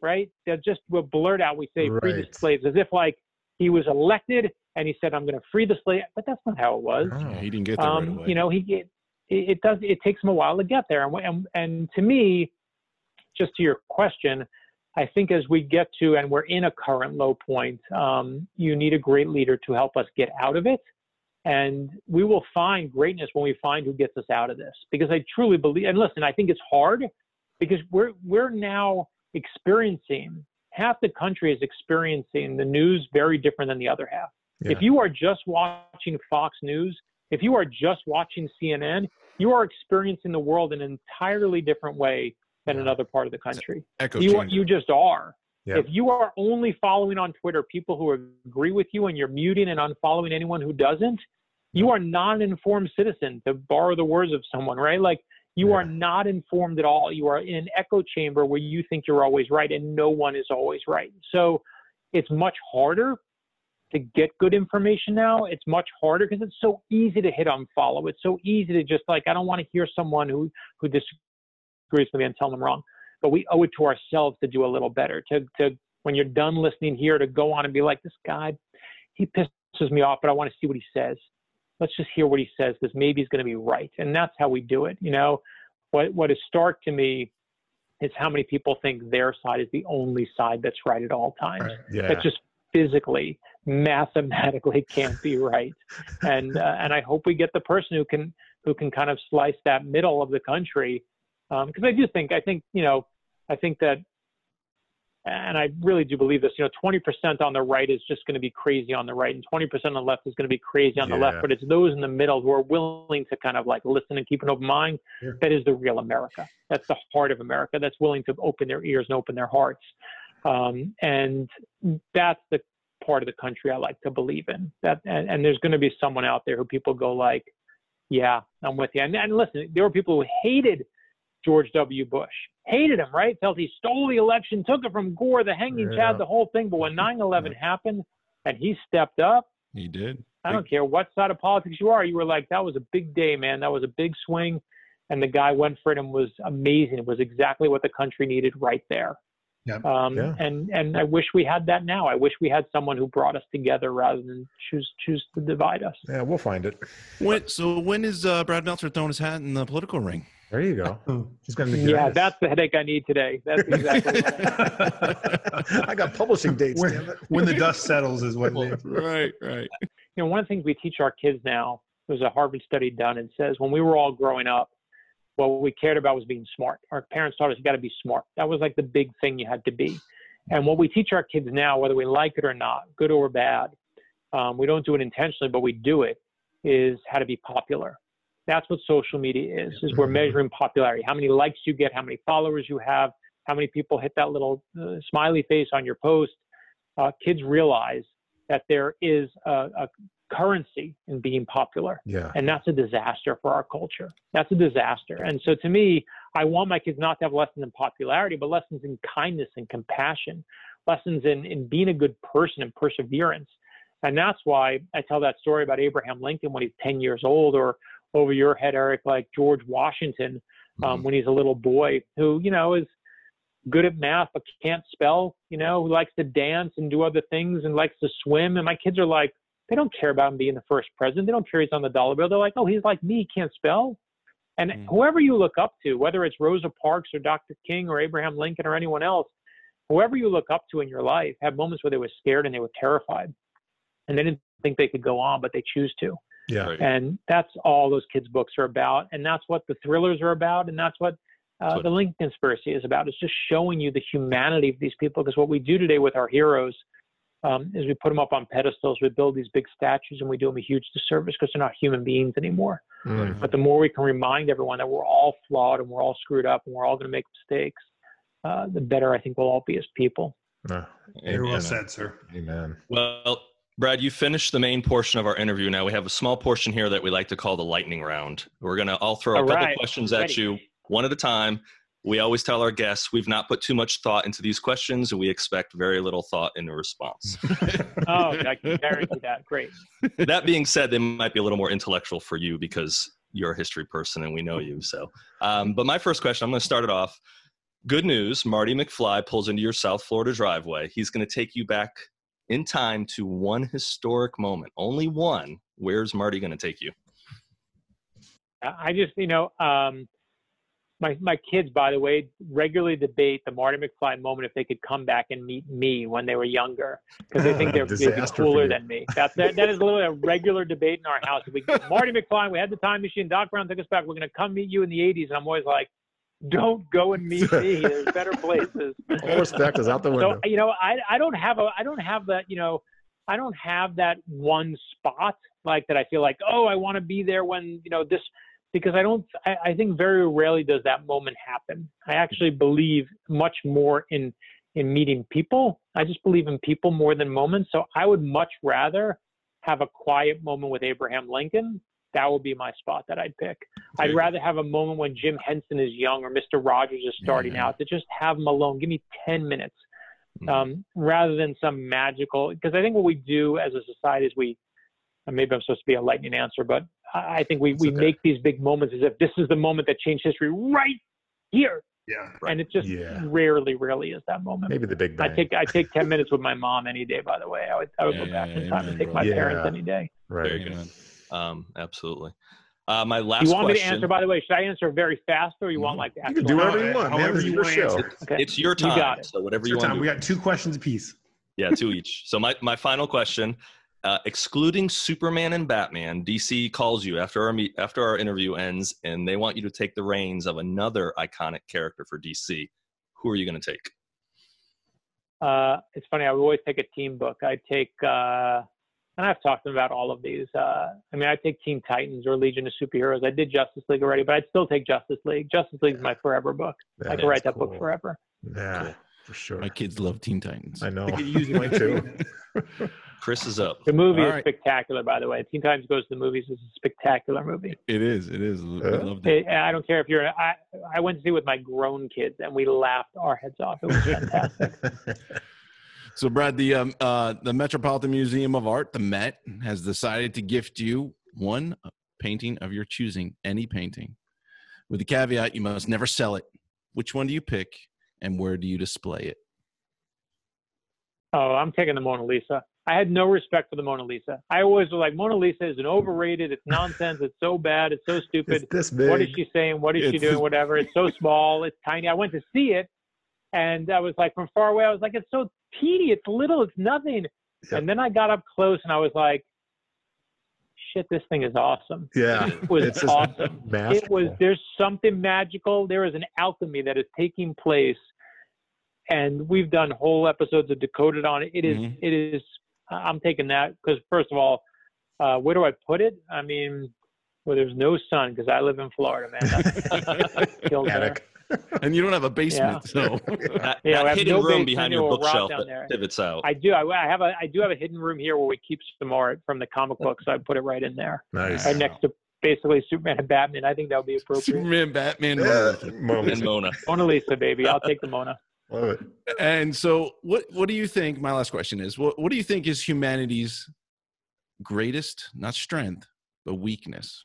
[SPEAKER 2] right? They'll just will blurt out, "We say right. free the slaves," as if like he was elected and he said, "I'm going to free the slaves," but that's not how it was.
[SPEAKER 4] Oh, he didn't get there um, right away.
[SPEAKER 2] You know, he it, it does. It takes him a while to get there, and, and and to me, just to your question, I think as we get to, and we're in a current low point, um, you need a great leader to help us get out of it. And we will find greatness when we find who gets us out of this. Because I truly believe, and listen, I think it's hard because we're, we're now experiencing, half the country is experiencing the news very different than the other half. Yeah. If you are just watching Fox News, if you are just watching CNN, you are experiencing the world in an entirely different way than another part of the country.
[SPEAKER 4] Echo
[SPEAKER 2] you, you just are. Yep. If you are only following on Twitter people who agree with you and you're muting and unfollowing anyone who doesn't, you are not an informed citizen, to borrow the words of someone, right? Like you yeah. are not informed at all. You are in an echo chamber where you think you're always right and no one is always right. So it's much harder to get good information now. It's much harder because it's so easy to hit unfollow. It's so easy to just like, I don't want to hear someone who, who disagrees with me and tell them wrong. But we owe it to ourselves to do a little better. To to when you're done listening here, to go on and be like, this guy, he pisses me off, but I want to see what he says. Let's just hear what he says because maybe he's going to be right. And that's how we do it. You know, what what is stark to me is how many people think their side is the only side that's right at all times. Right.
[SPEAKER 3] Yeah.
[SPEAKER 2] That just physically, mathematically can't be right. and uh, and I hope we get the person who can who can kind of slice that middle of the country because um, I do think I think you know I think that and I really do believe this. You know, 20% on the right is just going to be crazy on the right, and 20% on the left is going to be crazy on yeah. the left. But it's those in the middle who are willing to kind of like listen and keep an open mind. Yeah. That is the real America. That's the heart of America. That's willing to open their ears and open their hearts. Um, and that's the part of the country I like to believe in. That and, and there's going to be someone out there who people go like, yeah, I'm with you. And, and listen, there were people who hated George W. Bush. Hated him, right? Felt he stole the election, took it from Gore, the hanging yeah. Chad, the whole thing. But when 9 11 happened and he stepped up,
[SPEAKER 4] he did.
[SPEAKER 2] I don't care what side of politics you are. You were like, that was a big day, man. That was a big swing. And the guy went for it and was amazing. It was exactly what the country needed right there.
[SPEAKER 5] Yep.
[SPEAKER 2] Um,
[SPEAKER 3] yeah.
[SPEAKER 2] And and I wish we had that now. I wish we had someone who brought us together rather than choose choose to divide us.
[SPEAKER 3] Yeah, we'll find it.
[SPEAKER 4] When, so when is uh, Brad Meltzer throwing his hat in the political ring?
[SPEAKER 3] There you go.
[SPEAKER 2] He's going to be. Yeah, that's the headache I need today. That's exactly.
[SPEAKER 3] I got publishing dates.
[SPEAKER 5] When, when the dust settles is what.
[SPEAKER 4] right, right.
[SPEAKER 2] You know, one of the things we teach our kids now. There's a Harvard study done and says when we were all growing up, what we cared about was being smart. Our parents taught us you got to be smart. That was like the big thing you had to be. And what we teach our kids now, whether we like it or not, good or bad, um, we don't do it intentionally, but we do it, is how to be popular. That's what social media is, is we're measuring popularity. How many likes you get, how many followers you have, how many people hit that little uh, smiley face on your post, uh, kids realize that there is a, a currency in being popular.
[SPEAKER 3] Yeah.
[SPEAKER 2] And that's a disaster for our culture. That's a disaster. And so to me, I want my kids not to have lessons in popularity, but lessons in kindness and compassion, lessons in, in being a good person and perseverance. And that's why I tell that story about Abraham Lincoln when he's 10 years old, or over your head, Eric, like George Washington um,
[SPEAKER 4] Mhm.
[SPEAKER 2] when he's a little boy who, you know, is good at math but can't spell, you know, who likes to dance and do other things and likes to swim. And my kids are like, they don't care about him being the first president. They don't care he's on the dollar bill. They're like, oh, he's like me, he can't spell. And
[SPEAKER 4] Mm.
[SPEAKER 2] whoever you look up to, whether it's Rosa Parks or Dr. King or Abraham Lincoln or anyone else, whoever you look up to in your life had moments where they were scared and they were terrified. And they didn't think they could go on, but they choose to.
[SPEAKER 3] Yeah.
[SPEAKER 1] Right.
[SPEAKER 2] And that's all those kids' books are about. And that's what the thrillers are about. And that's what uh,
[SPEAKER 1] what-
[SPEAKER 2] the Lincoln Conspiracy is about. It's just showing you the humanity of these people. Because what we do today with our heroes um, is we put them up on pedestals, we build these big statues, and we do them a huge disservice because they're not human beings anymore.
[SPEAKER 3] Mm.
[SPEAKER 2] But the more we can remind everyone that we're all flawed and we're all screwed up and we're all going to make mistakes, uh, the better I think we'll all be as people.
[SPEAKER 3] Uh,
[SPEAKER 5] Very well
[SPEAKER 1] Amen.
[SPEAKER 5] said, sir.
[SPEAKER 3] amen.
[SPEAKER 1] Well, Brad, you finished the main portion of our interview. Now we have a small portion here that we like to call the lightning round. We're gonna all throw a couple
[SPEAKER 2] right,
[SPEAKER 1] questions at you, one at a time. We always tell our guests we've not put too much thought into these questions, and we expect very little thought in the response.
[SPEAKER 2] Oh, I can guarantee that. Great.
[SPEAKER 1] that being said, they might be a little more intellectual for you because you're a history person and we know you. So, um, but my first question, I'm going to start it off. Good news: Marty McFly pulls into your South Florida driveway. He's going to take you back in time to one historic moment, only one. Where's Marty going to take you?
[SPEAKER 2] I just, you know, um, my my kids, by the way, regularly debate the Marty McFly moment if they could come back and meet me when they were younger because they think they're they'd be
[SPEAKER 3] Disaster for
[SPEAKER 2] cooler than me. That's that, that is literally a regular debate in our house. We Marty McFly, we had the time machine. Doc Brown took us back. We're going to come meet you in the '80s, and I'm always like, don't go and meet me. There's better places.
[SPEAKER 3] All respect is out the window.
[SPEAKER 2] So you know, I I don't have a I don't have that you know I don't have that one spot like that. I feel like oh I want to be there when you know this because I don't I, I think very rarely does that moment happen. I actually believe much more in in meeting people. I just believe in people more than moments. So I would much rather have a quiet moment with Abraham Lincoln. That would be my spot that I'd pick. I'd rather have a moment when Jim Henson is young or Mr. Rogers is starting
[SPEAKER 4] Yeah.
[SPEAKER 2] out to just have him alone. Give me 10 minutes
[SPEAKER 1] Mhm.
[SPEAKER 2] um, rather than some magical. Because I think what we do as a society is we, and maybe I'm supposed to be a lightning answer, but I I think we, we
[SPEAKER 3] okay.
[SPEAKER 2] make these big moments as if this is the moment that changed history right here.
[SPEAKER 5] Yeah.
[SPEAKER 1] Right.
[SPEAKER 2] And it just
[SPEAKER 3] Yeah.
[SPEAKER 2] rarely, rarely is that moment.
[SPEAKER 3] Maybe the big
[SPEAKER 2] I take I take ten minutes with my mom any day. By the way, I would I would
[SPEAKER 4] Yeah,
[SPEAKER 2] go back
[SPEAKER 4] yeah,
[SPEAKER 2] in time and take my
[SPEAKER 3] brother.
[SPEAKER 2] parents
[SPEAKER 3] Yeah.
[SPEAKER 2] any day.
[SPEAKER 3] right.
[SPEAKER 1] Very good.
[SPEAKER 4] Amen.
[SPEAKER 1] Um, absolutely. Uh, my last
[SPEAKER 2] you want me to answer? By the way, should I answer very fast or you want like the
[SPEAKER 3] You can do whatever you want, man.
[SPEAKER 5] however
[SPEAKER 3] This
[SPEAKER 5] you
[SPEAKER 3] your
[SPEAKER 5] wanna
[SPEAKER 3] show.
[SPEAKER 5] answer.
[SPEAKER 2] Okay.
[SPEAKER 1] It's your time.
[SPEAKER 2] You got it.
[SPEAKER 1] So whatever
[SPEAKER 5] It's
[SPEAKER 1] you want
[SPEAKER 5] time. We got two questions apiece.
[SPEAKER 1] Yeah, two each. So my, my final question, uh, excluding Superman and Batman, DC calls you after our meet after our interview ends, and they want you to take the reins of another iconic character for DC. Who are you going to take?
[SPEAKER 2] Uh, it's funny. I would always take a team book. I take, uh, and I've talked about all of these. Uh, I mean, I take Teen Titans or Legion of Superheroes. I did Justice League already, but I'd still take Justice League. Justice League is my forever book. I
[SPEAKER 3] That
[SPEAKER 2] could write
[SPEAKER 3] is
[SPEAKER 2] that book forever.
[SPEAKER 3] Yeah,
[SPEAKER 1] Cool.
[SPEAKER 3] for sure.
[SPEAKER 4] My kids love Teen Titans.
[SPEAKER 3] I know.
[SPEAKER 5] They could use it.
[SPEAKER 3] Mine too.
[SPEAKER 1] Chris is up.
[SPEAKER 2] The movie
[SPEAKER 4] All
[SPEAKER 2] is
[SPEAKER 4] right.
[SPEAKER 2] spectacular, by the way. Teen Titans Goes to the Movies is a spectacular movie.
[SPEAKER 4] It is. It is. We
[SPEAKER 3] Yeah.
[SPEAKER 4] loved it.
[SPEAKER 2] It, I don't care if you're. I I went to see it with my grown kids, and we laughed our heads off. It was fantastic.
[SPEAKER 4] So, Brad, the um, uh, the Metropolitan Museum of Art, the Met, has decided to gift you one painting of your choosing, any painting, with the caveat you must never sell it. Which one do you pick, and where do you display it?
[SPEAKER 2] Oh, I'm taking the Mona Lisa. I had no respect for the Mona Lisa. I always was like, Mona Lisa is an overrated. It's nonsense. It's so bad. It's so
[SPEAKER 3] it's
[SPEAKER 2] stupid.
[SPEAKER 3] this big.
[SPEAKER 2] What is she saying? What is she doing? Whatever. It's so small. It's tiny. I went to see it, and I was like, from far away, I was like, it's so teeny. It's little. It's nothing.
[SPEAKER 3] Yep.
[SPEAKER 2] And then I got up close, and I was like, shit, this thing is awesome.
[SPEAKER 3] yeah,
[SPEAKER 2] It was
[SPEAKER 3] it's
[SPEAKER 2] awesome. It was. There's something magical. There is an alchemy that is taking place, and we've done whole episodes of Decoded on it. It is-
[SPEAKER 4] Mhm.
[SPEAKER 2] It is. I'm taking that because first of all, uh, where do I put it? I mean, where there's no sun because I live in Florida, man.
[SPEAKER 3] Attic.
[SPEAKER 4] and you don't have a basement, so
[SPEAKER 1] That,
[SPEAKER 2] Yeah,
[SPEAKER 1] that
[SPEAKER 2] we have
[SPEAKER 1] hidden
[SPEAKER 2] no
[SPEAKER 1] room behind your bookshelf
[SPEAKER 2] down
[SPEAKER 1] that
[SPEAKER 2] there.
[SPEAKER 1] pivots out.
[SPEAKER 2] I do. I, I have a. I do have a hidden room here where we keep some art from the comic books. So I put it right in there,
[SPEAKER 3] Nice.
[SPEAKER 2] right next to basically Superman and Batman. I think that would be appropriate.
[SPEAKER 4] Superman, Batman,
[SPEAKER 3] Yeah,
[SPEAKER 4] Mona
[SPEAKER 3] Mona
[SPEAKER 1] and
[SPEAKER 3] Lisa.
[SPEAKER 1] Mona.
[SPEAKER 2] Mona Lisa, baby. I'll take the Mona.
[SPEAKER 3] Love it.
[SPEAKER 4] And so, what what do you think? My last question is: what what do you think is humanity's greatest, not strength, but weakness?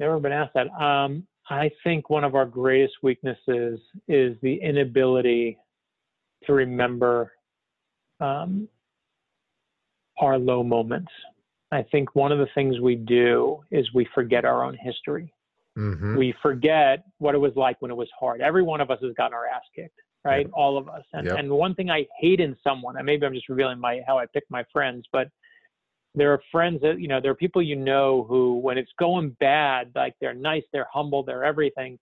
[SPEAKER 2] Never been asked that. Um, I think one of our greatest weaknesses is the inability to remember um, our low moments. I think one of the things we do is we forget our own history.
[SPEAKER 3] hmm
[SPEAKER 2] We forget what it was like when it was hard. Every one of us has gotten our ass kicked, right? All of us. And
[SPEAKER 3] Yep.
[SPEAKER 2] and one thing I hate in someone, and maybe I'm just revealing my how I pick my friends, but there are friends that you know there are people you know who when it's going bad like they're nice they're humble they're everything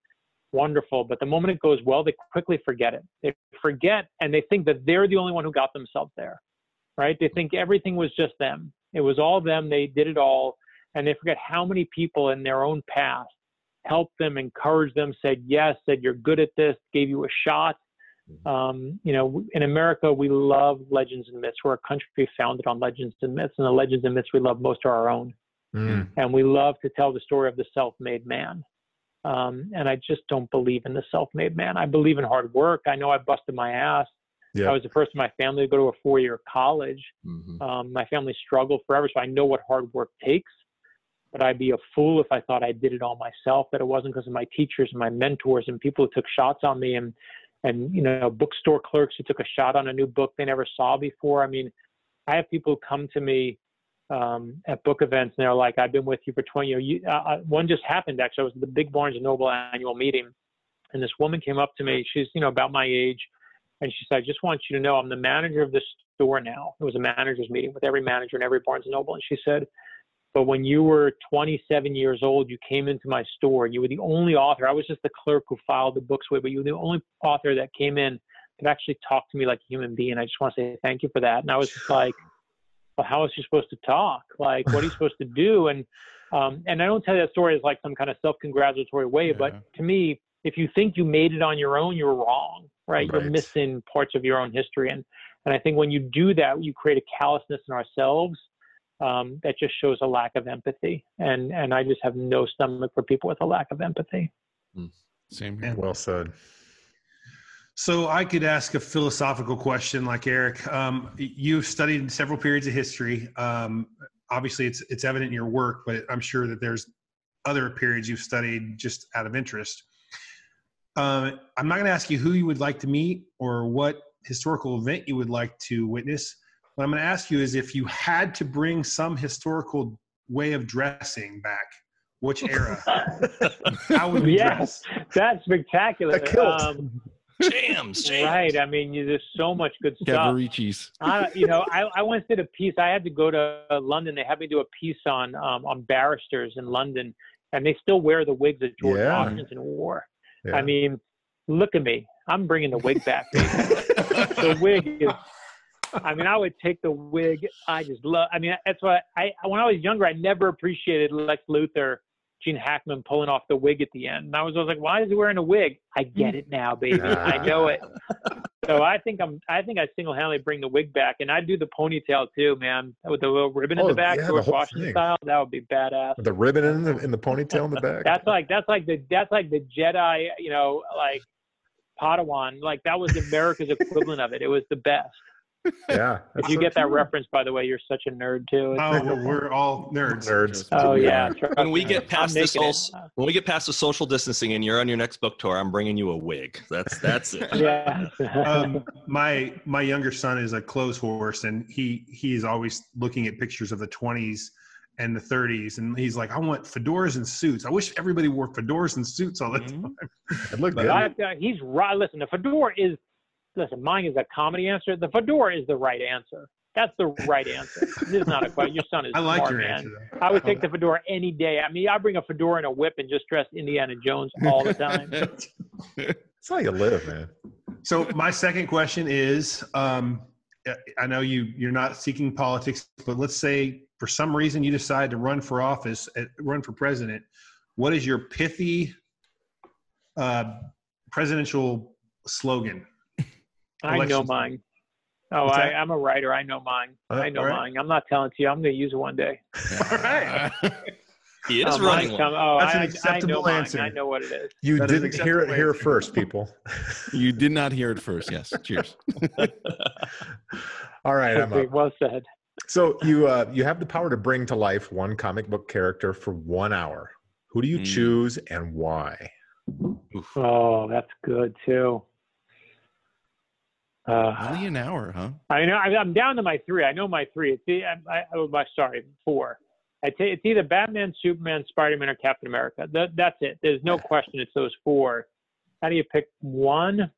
[SPEAKER 2] wonderful. But the moment it goes well they quickly forget it. They forget and they think that they're the only one who got themselves there right? They think everything was just them. It was all them. They did it all. And they forget how many people in their own past helped them encouraged them said yes said you're good at this gave you a shot um, you know, in America, we love legends and myths. We're a country founded on legends and myths, and the legends and myths we love most are our own.
[SPEAKER 3] Mm.
[SPEAKER 2] And we love to tell the story of the self-made man. Um, and I just don't believe in the self-made man. I believe in hard work. I know I busted my ass.
[SPEAKER 3] Yeah.
[SPEAKER 2] I was the first in my family to go to a four-year college.
[SPEAKER 1] Mhm.
[SPEAKER 2] Um, my family struggled forever, so I know what hard work takes. But I'd be a fool if I thought I did it all myself. That it wasn't because of my teachers and my mentors and people who took shots on me and and you know bookstore clerks who took a shot on a new book they never saw before. I mean, I have people come to me um, at book events and they're like, "I've been with you for 20 years." You, uh, uh, one just happened actually. I was at the big Barnes and Noble annual meeting, and this woman came up to me. She's you know about my age, and she said, "I just want you to know I'm the manager of this store now." It was a managers meeting with every manager in every Barnes and Noble, and she said, "But when you were 27 years old, you came into my store. and You were the only author. I was just the clerk who filed the books with, but you were the only author that came in that actually talked to me like a human being. I just want to say thank you for that." And I was just like, "Well, how is she supposed to talk? Like, what are you supposed to do?" And um, and I don't tell you that story as like some kind of self-congratulatory way,
[SPEAKER 4] Yeah.
[SPEAKER 2] but to me, if you think you made it on your own, you're wrong, right? You're missing parts of your own history, and and I think when you do that, you create a callousness in ourselves um, that just shows a lack of empathy, and and I just have no stomach for people with a lack of empathy.
[SPEAKER 4] Same here.
[SPEAKER 3] Well said.
[SPEAKER 5] So I could ask a philosophical question like Eric. Um, you've studied several periods of history. Um, obviously, it's it's evident in your work, but I'm sure that there's other periods you've studied just out of interest. Um, I'm not going to ask you who you would like to meet or what historical event you would like to witness. What I'm going to ask you is if you had to bring some historical way of dressing back, which era? How would you
[SPEAKER 2] Yes,
[SPEAKER 5] dress?
[SPEAKER 2] that's spectacular.
[SPEAKER 3] A kilt.
[SPEAKER 2] Um,
[SPEAKER 1] Jams, jams.
[SPEAKER 2] right. I mean, you, there's so much good stuff.
[SPEAKER 4] Cavaricis.
[SPEAKER 2] I, you know, I, I once did a piece. I had to go to uh, London. They had me do a piece on um, on barristers in London, and they still wear the wigs that George
[SPEAKER 3] Yeah.
[SPEAKER 2] Washington wore.
[SPEAKER 3] Yeah.
[SPEAKER 2] I mean, look at me. I'm bringing the wig back. the wig is. I mean, I would take the wig. I just love. I mean, that's why I when I was younger, I never appreciated Lex Luthor, Gene Hackman pulling off the wig at the end. And I was always like, why is he wearing a wig? I get it now, baby. I know it. So I think I'm. I think I single-handedly bring the wig back, and I'd do the ponytail too, man, with the little ribbon in
[SPEAKER 3] Oh,
[SPEAKER 2] the back,
[SPEAKER 3] yeah,
[SPEAKER 2] George Washington
[SPEAKER 3] thing.
[SPEAKER 2] style. That would be badass.
[SPEAKER 3] The ribbon in the in the ponytail in the back.
[SPEAKER 2] That's like that's like the that's like the Jedi, you know, like Padawan. Like that was America's equivalent of it. It was the best.
[SPEAKER 3] Yeah.
[SPEAKER 2] If you
[SPEAKER 3] so
[SPEAKER 2] get that
[SPEAKER 3] true.
[SPEAKER 2] reference, by the way, you're such a nerd too.
[SPEAKER 5] Oh,
[SPEAKER 2] wonderful.
[SPEAKER 5] we're all nerds.
[SPEAKER 3] nerds.
[SPEAKER 2] Oh
[SPEAKER 3] We
[SPEAKER 2] yeah.
[SPEAKER 3] are.
[SPEAKER 1] When we get past this
[SPEAKER 2] making
[SPEAKER 1] whole, when we get past the social distancing and you're on your next book tour, I'm bringing you a wig. That's that's it.
[SPEAKER 2] Yeah.
[SPEAKER 5] um, my my younger son is a clothes horse, and he he is always looking at pictures of the 20s and the 30s, and he's like, I want fedoras and suits. I wish everybody wore fedoras and suits all the
[SPEAKER 2] Mm-hmm.
[SPEAKER 5] time.
[SPEAKER 3] It looked good.
[SPEAKER 2] I, uh, he's right. Listen, the fedora is. Listen, mine is a comedy answer. The fedora is the right answer. That's the right answer. This is not a question. Your son is
[SPEAKER 5] I like
[SPEAKER 2] smart,
[SPEAKER 5] your
[SPEAKER 2] man.
[SPEAKER 5] answer. Though.
[SPEAKER 2] I would take the fedora any day. I mean, I bring a fedora and a whip and just dress Indiana Jones all the time.
[SPEAKER 3] That's how you live, man.
[SPEAKER 5] So my second question is, um, I know you you're not seeking politics, but let's say for some reason you decide to run for office, uh, run for president. What is your pithy uh, presidential slogan?
[SPEAKER 2] I know mine. Oh, I, I'm a writer. I know mine.
[SPEAKER 3] Uh,
[SPEAKER 2] I know
[SPEAKER 5] all right.
[SPEAKER 2] mine. I'm not telling to you. I'm going to use it one day.
[SPEAKER 5] All right.
[SPEAKER 1] He is
[SPEAKER 2] oh,
[SPEAKER 1] running
[SPEAKER 2] come- oh,
[SPEAKER 5] That's an
[SPEAKER 2] I, I
[SPEAKER 5] acceptable
[SPEAKER 2] know mine.
[SPEAKER 5] answer.
[SPEAKER 2] I know what it is.
[SPEAKER 3] You
[SPEAKER 5] That is
[SPEAKER 3] didn't hear it
[SPEAKER 5] acceptable
[SPEAKER 3] here first, people.
[SPEAKER 4] you did not hear it first. Yes. Cheers.
[SPEAKER 3] All right, I'm up.
[SPEAKER 2] well said.
[SPEAKER 3] So you uh, you have the power to bring to life one comic book character for one hour. Who do you
[SPEAKER 4] Mm.
[SPEAKER 3] choose and why?
[SPEAKER 4] Oof.
[SPEAKER 2] Oh, that's good too. Uh,
[SPEAKER 4] Only an hour, huh?
[SPEAKER 2] I know. I'm down to my three. I know my three. It's the, I, I, oh, my sorry, four. I t- it's either Batman, Superman, Spider-Man, or Captain America. That, that's it. There's no question. It's those four. How do you pick one?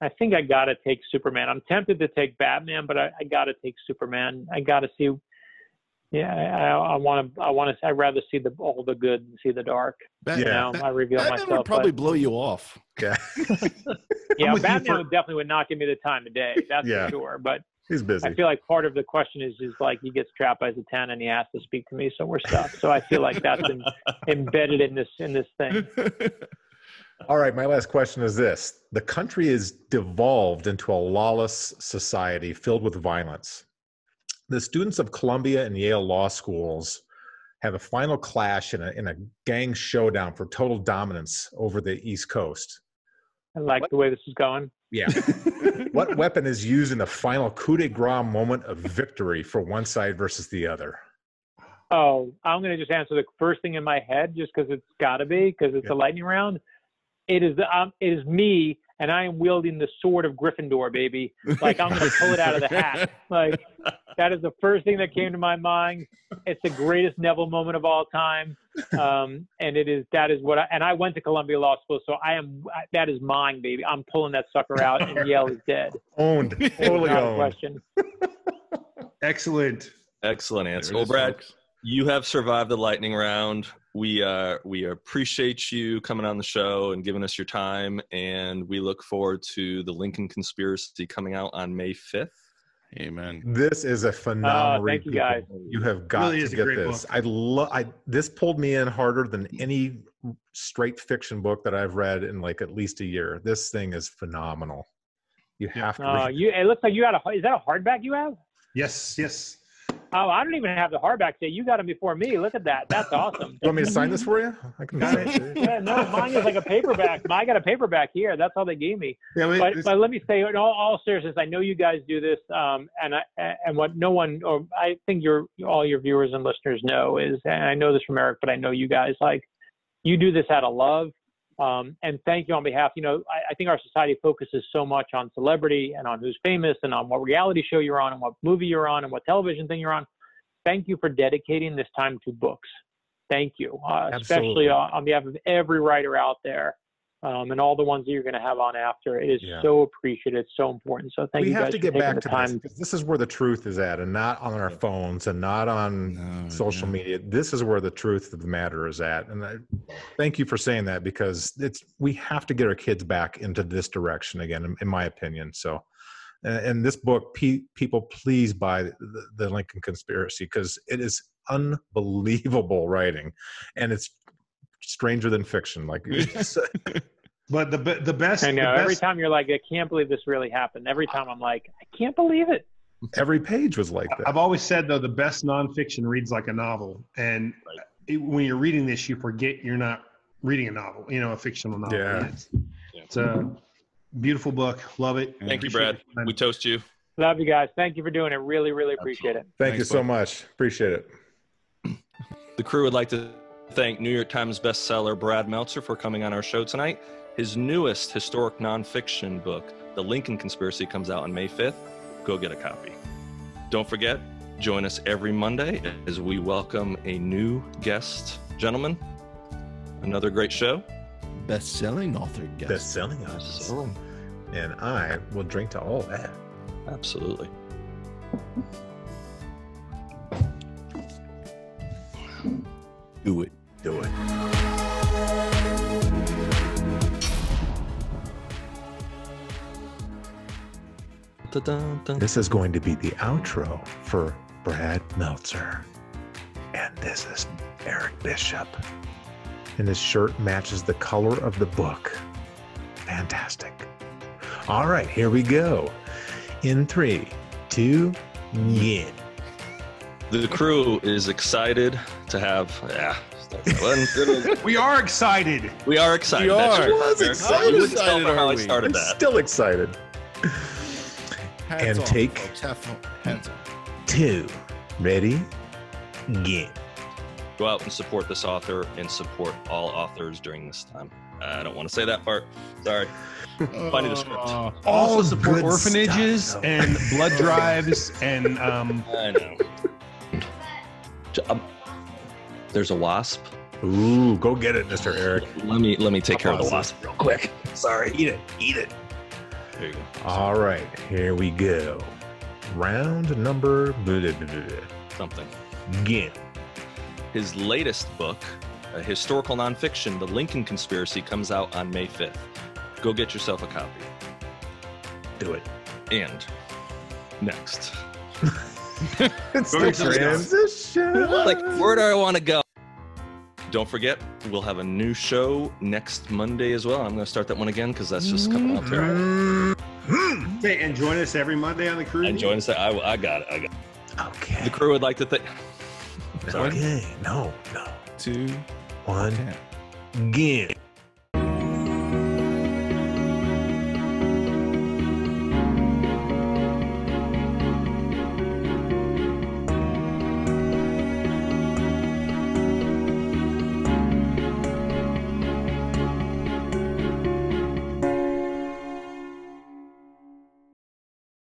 [SPEAKER 2] I think I gotta take Superman. I'm tempted to take Batman, but I, I gotta take Superman. I gotta see. Yeah, I want to. I want to. I'd rather see the all the good and see the dark.
[SPEAKER 4] Bat-
[SPEAKER 2] You
[SPEAKER 3] Yeah.
[SPEAKER 2] know, I reveal
[SPEAKER 4] Batman
[SPEAKER 2] myself.
[SPEAKER 4] would probably
[SPEAKER 2] but,
[SPEAKER 4] blow you off.
[SPEAKER 3] Yeah,
[SPEAKER 2] yeah, Batman
[SPEAKER 5] for-
[SPEAKER 2] would definitely would not give me the time of day. That's
[SPEAKER 3] Yeah.
[SPEAKER 2] for sure. But
[SPEAKER 3] he's busy.
[SPEAKER 2] I feel like part of the question is is like he gets trapped by the Zatanna and he has to speak to me, so we're stuck. So I feel like that's in, embedded in this in this thing.
[SPEAKER 3] All right, my last question is this: The country is devolved into a lawless society filled with violence. The students of Columbia and Yale law schools have a final clash in a in a gang showdown for total dominance over the East Coast.
[SPEAKER 2] I like
[SPEAKER 3] What?
[SPEAKER 2] the way this is going.
[SPEAKER 3] Yeah. what weapon is used in the final coup de grace moment of victory for one side versus the other?
[SPEAKER 2] Oh, I'm going to just answer the first thing in my head, just because it's got to be, because it's
[SPEAKER 3] Yeah.
[SPEAKER 2] a lightning round. It is the um, it is me, and I am wielding the sword of Gryffindor, baby. Like I'm going to pull it out of the hat. Like that is the first thing that came to my mind. It's the greatest Neville moment of all time, um, and it is that is what I and I went to Columbia Law School, so I am that is mine, baby. I'm pulling that sucker out, and Yale is dead.
[SPEAKER 3] Owned, totally owned.
[SPEAKER 2] question.
[SPEAKER 5] Excellent.
[SPEAKER 1] Excellent answer. Well, Brad,
[SPEAKER 4] folks.
[SPEAKER 1] You have survived the lightning round. We uh, we appreciate you coming on the show and giving us your time, and we look forward to the Lincoln Conspiracy coming out on May fifth.
[SPEAKER 4] Amen.
[SPEAKER 3] This is a phenomenal. Read,
[SPEAKER 2] thank you,
[SPEAKER 3] people.
[SPEAKER 2] guys.
[SPEAKER 3] You have got
[SPEAKER 5] Really
[SPEAKER 3] to get this.
[SPEAKER 5] book.
[SPEAKER 3] I love. I this pulled me in harder than any straight fiction book that I've read in like at least a year. This thing is phenomenal. You have to.
[SPEAKER 2] Uh, you it looks like you got a is that a hardback you have?
[SPEAKER 5] Yes, yes.
[SPEAKER 2] Oh, I don't even have the hardback. Say you got them before me. Look at that. That's awesome.
[SPEAKER 3] you want me to sign this for you? I can sign it.
[SPEAKER 2] yeah, no, mine is like a paperback. I got a paperback here. That's all they gave me.
[SPEAKER 5] Yeah,
[SPEAKER 2] But, but let me say, in all, all seriousness, I know you guys do this, um, and I, and what no one, or I think your all your viewers and listeners know is, and I know this from Eric, but I know you guys like you do this out of love. Um, and thank you on behalf. You know, I, I think our society focuses so much on celebrity and on who's famous and on what reality show you're on and what movie you're on and what television thing you're on. Thank you for dedicating this time to books. Thank you, uh, especially on, on behalf of every writer out there um, and all the ones that you're going to have on after. It is
[SPEAKER 3] Yeah.
[SPEAKER 2] so appreciated, it's so important. So thank
[SPEAKER 3] we
[SPEAKER 2] you We
[SPEAKER 3] have
[SPEAKER 2] guys
[SPEAKER 3] to get back to
[SPEAKER 2] time.
[SPEAKER 3] this 'cause this is where the truth is at and not on our phones and not on
[SPEAKER 4] No,
[SPEAKER 3] social
[SPEAKER 4] yeah.
[SPEAKER 3] media this is where the truth of the matter is at and I, thank you for saying that because it's we have to get our kids back into this direction again in, in my opinion so and, and this book pe- people please buy the, the lincoln conspiracy because it is unbelievable writing and it's stranger than fiction like
[SPEAKER 5] but the the best.
[SPEAKER 2] I know.
[SPEAKER 5] the
[SPEAKER 2] Every time you're like, I can't believe this really happened. Every time I'm like, I can't believe it.
[SPEAKER 3] every page was like that
[SPEAKER 5] I've always said though, the best nonfiction reads like a novel, and it, when you're reading this, you forget you're not reading a novel. You know, a fictional novel.
[SPEAKER 3] Yeah.
[SPEAKER 5] And It's, it's a beautiful book. Love it.
[SPEAKER 1] Thank you, Brad.
[SPEAKER 5] your.
[SPEAKER 1] We toast you.
[SPEAKER 2] Love you guys. Thank you for doing it. Really, really appreciate it.
[SPEAKER 3] thank you so
[SPEAKER 4] bud.
[SPEAKER 3] much appreciate it
[SPEAKER 1] The crew would like to thank New York Times bestseller Brad Meltzer for coming on our show tonight. His newest historic nonfiction book, The Lincoln Conspiracy, comes out on May 5th. Go get a copy. Don't forget, join us every Monday as we welcome a new guest. Gentlemen, another great show.
[SPEAKER 4] Best-selling author guest.
[SPEAKER 3] best selling author. and i will drink to all that
[SPEAKER 1] Absolutely.
[SPEAKER 4] Do it
[SPEAKER 1] dun, dun, dun.
[SPEAKER 3] This is going to be the outro for Brad Meltzer. And this is Eric Bishop. And his shirt matches the color of the book. Fantastic. All right, here we go. In three, two, yeah.
[SPEAKER 1] The crew is excited to have. Yeah.
[SPEAKER 5] We are excited.
[SPEAKER 1] we are excited.
[SPEAKER 4] We are.
[SPEAKER 1] true.
[SPEAKER 3] Was excited.
[SPEAKER 1] You wouldn't tell
[SPEAKER 4] Excited,
[SPEAKER 1] from how
[SPEAKER 4] are
[SPEAKER 1] I
[SPEAKER 4] we?
[SPEAKER 1] started
[SPEAKER 3] I'm
[SPEAKER 1] that.
[SPEAKER 3] still excited.
[SPEAKER 4] Hats
[SPEAKER 3] And
[SPEAKER 4] off,
[SPEAKER 3] take-
[SPEAKER 4] folks. Hats off.
[SPEAKER 3] Two, ready, get.
[SPEAKER 1] Go out and support this author and support all authors during this time. I don't want to say that part. Sorry. Funny the script.
[SPEAKER 4] Oh,
[SPEAKER 3] All
[SPEAKER 5] also support orphanages
[SPEAKER 3] stuff, though.
[SPEAKER 5] and blood drives and um,
[SPEAKER 1] I know. Um, there's a wasp.
[SPEAKER 3] Ooh, go get it, Mr. Eric.
[SPEAKER 1] Let me let me take care of the
[SPEAKER 3] Pause
[SPEAKER 1] wasp real quick. Sorry.
[SPEAKER 3] Eat it, eat it.
[SPEAKER 1] There you go.
[SPEAKER 3] All right, here we go. Round number blah, blah, blah, blah.
[SPEAKER 1] Something.
[SPEAKER 3] Again.
[SPEAKER 1] His latest book, a historical nonfiction, The Lincoln Conspiracy, comes out on May 5th. Go get yourself a copy.
[SPEAKER 3] Do it.
[SPEAKER 1] And next.
[SPEAKER 3] It's
[SPEAKER 5] Go
[SPEAKER 3] the transition.
[SPEAKER 1] like, where do I want to go? Don't forget, we'll have a new show next Monday as well. I'm going to start that one again because that's just coming out terrible.
[SPEAKER 3] Mhm.
[SPEAKER 5] hey, and join us every Monday on the crew.
[SPEAKER 1] And join us. I, I got it. I got it.
[SPEAKER 3] Okay.
[SPEAKER 1] The crew would like to thank. Sorry.
[SPEAKER 3] Okay. No, no.
[SPEAKER 4] two,
[SPEAKER 3] One.
[SPEAKER 4] ten.
[SPEAKER 3] Get.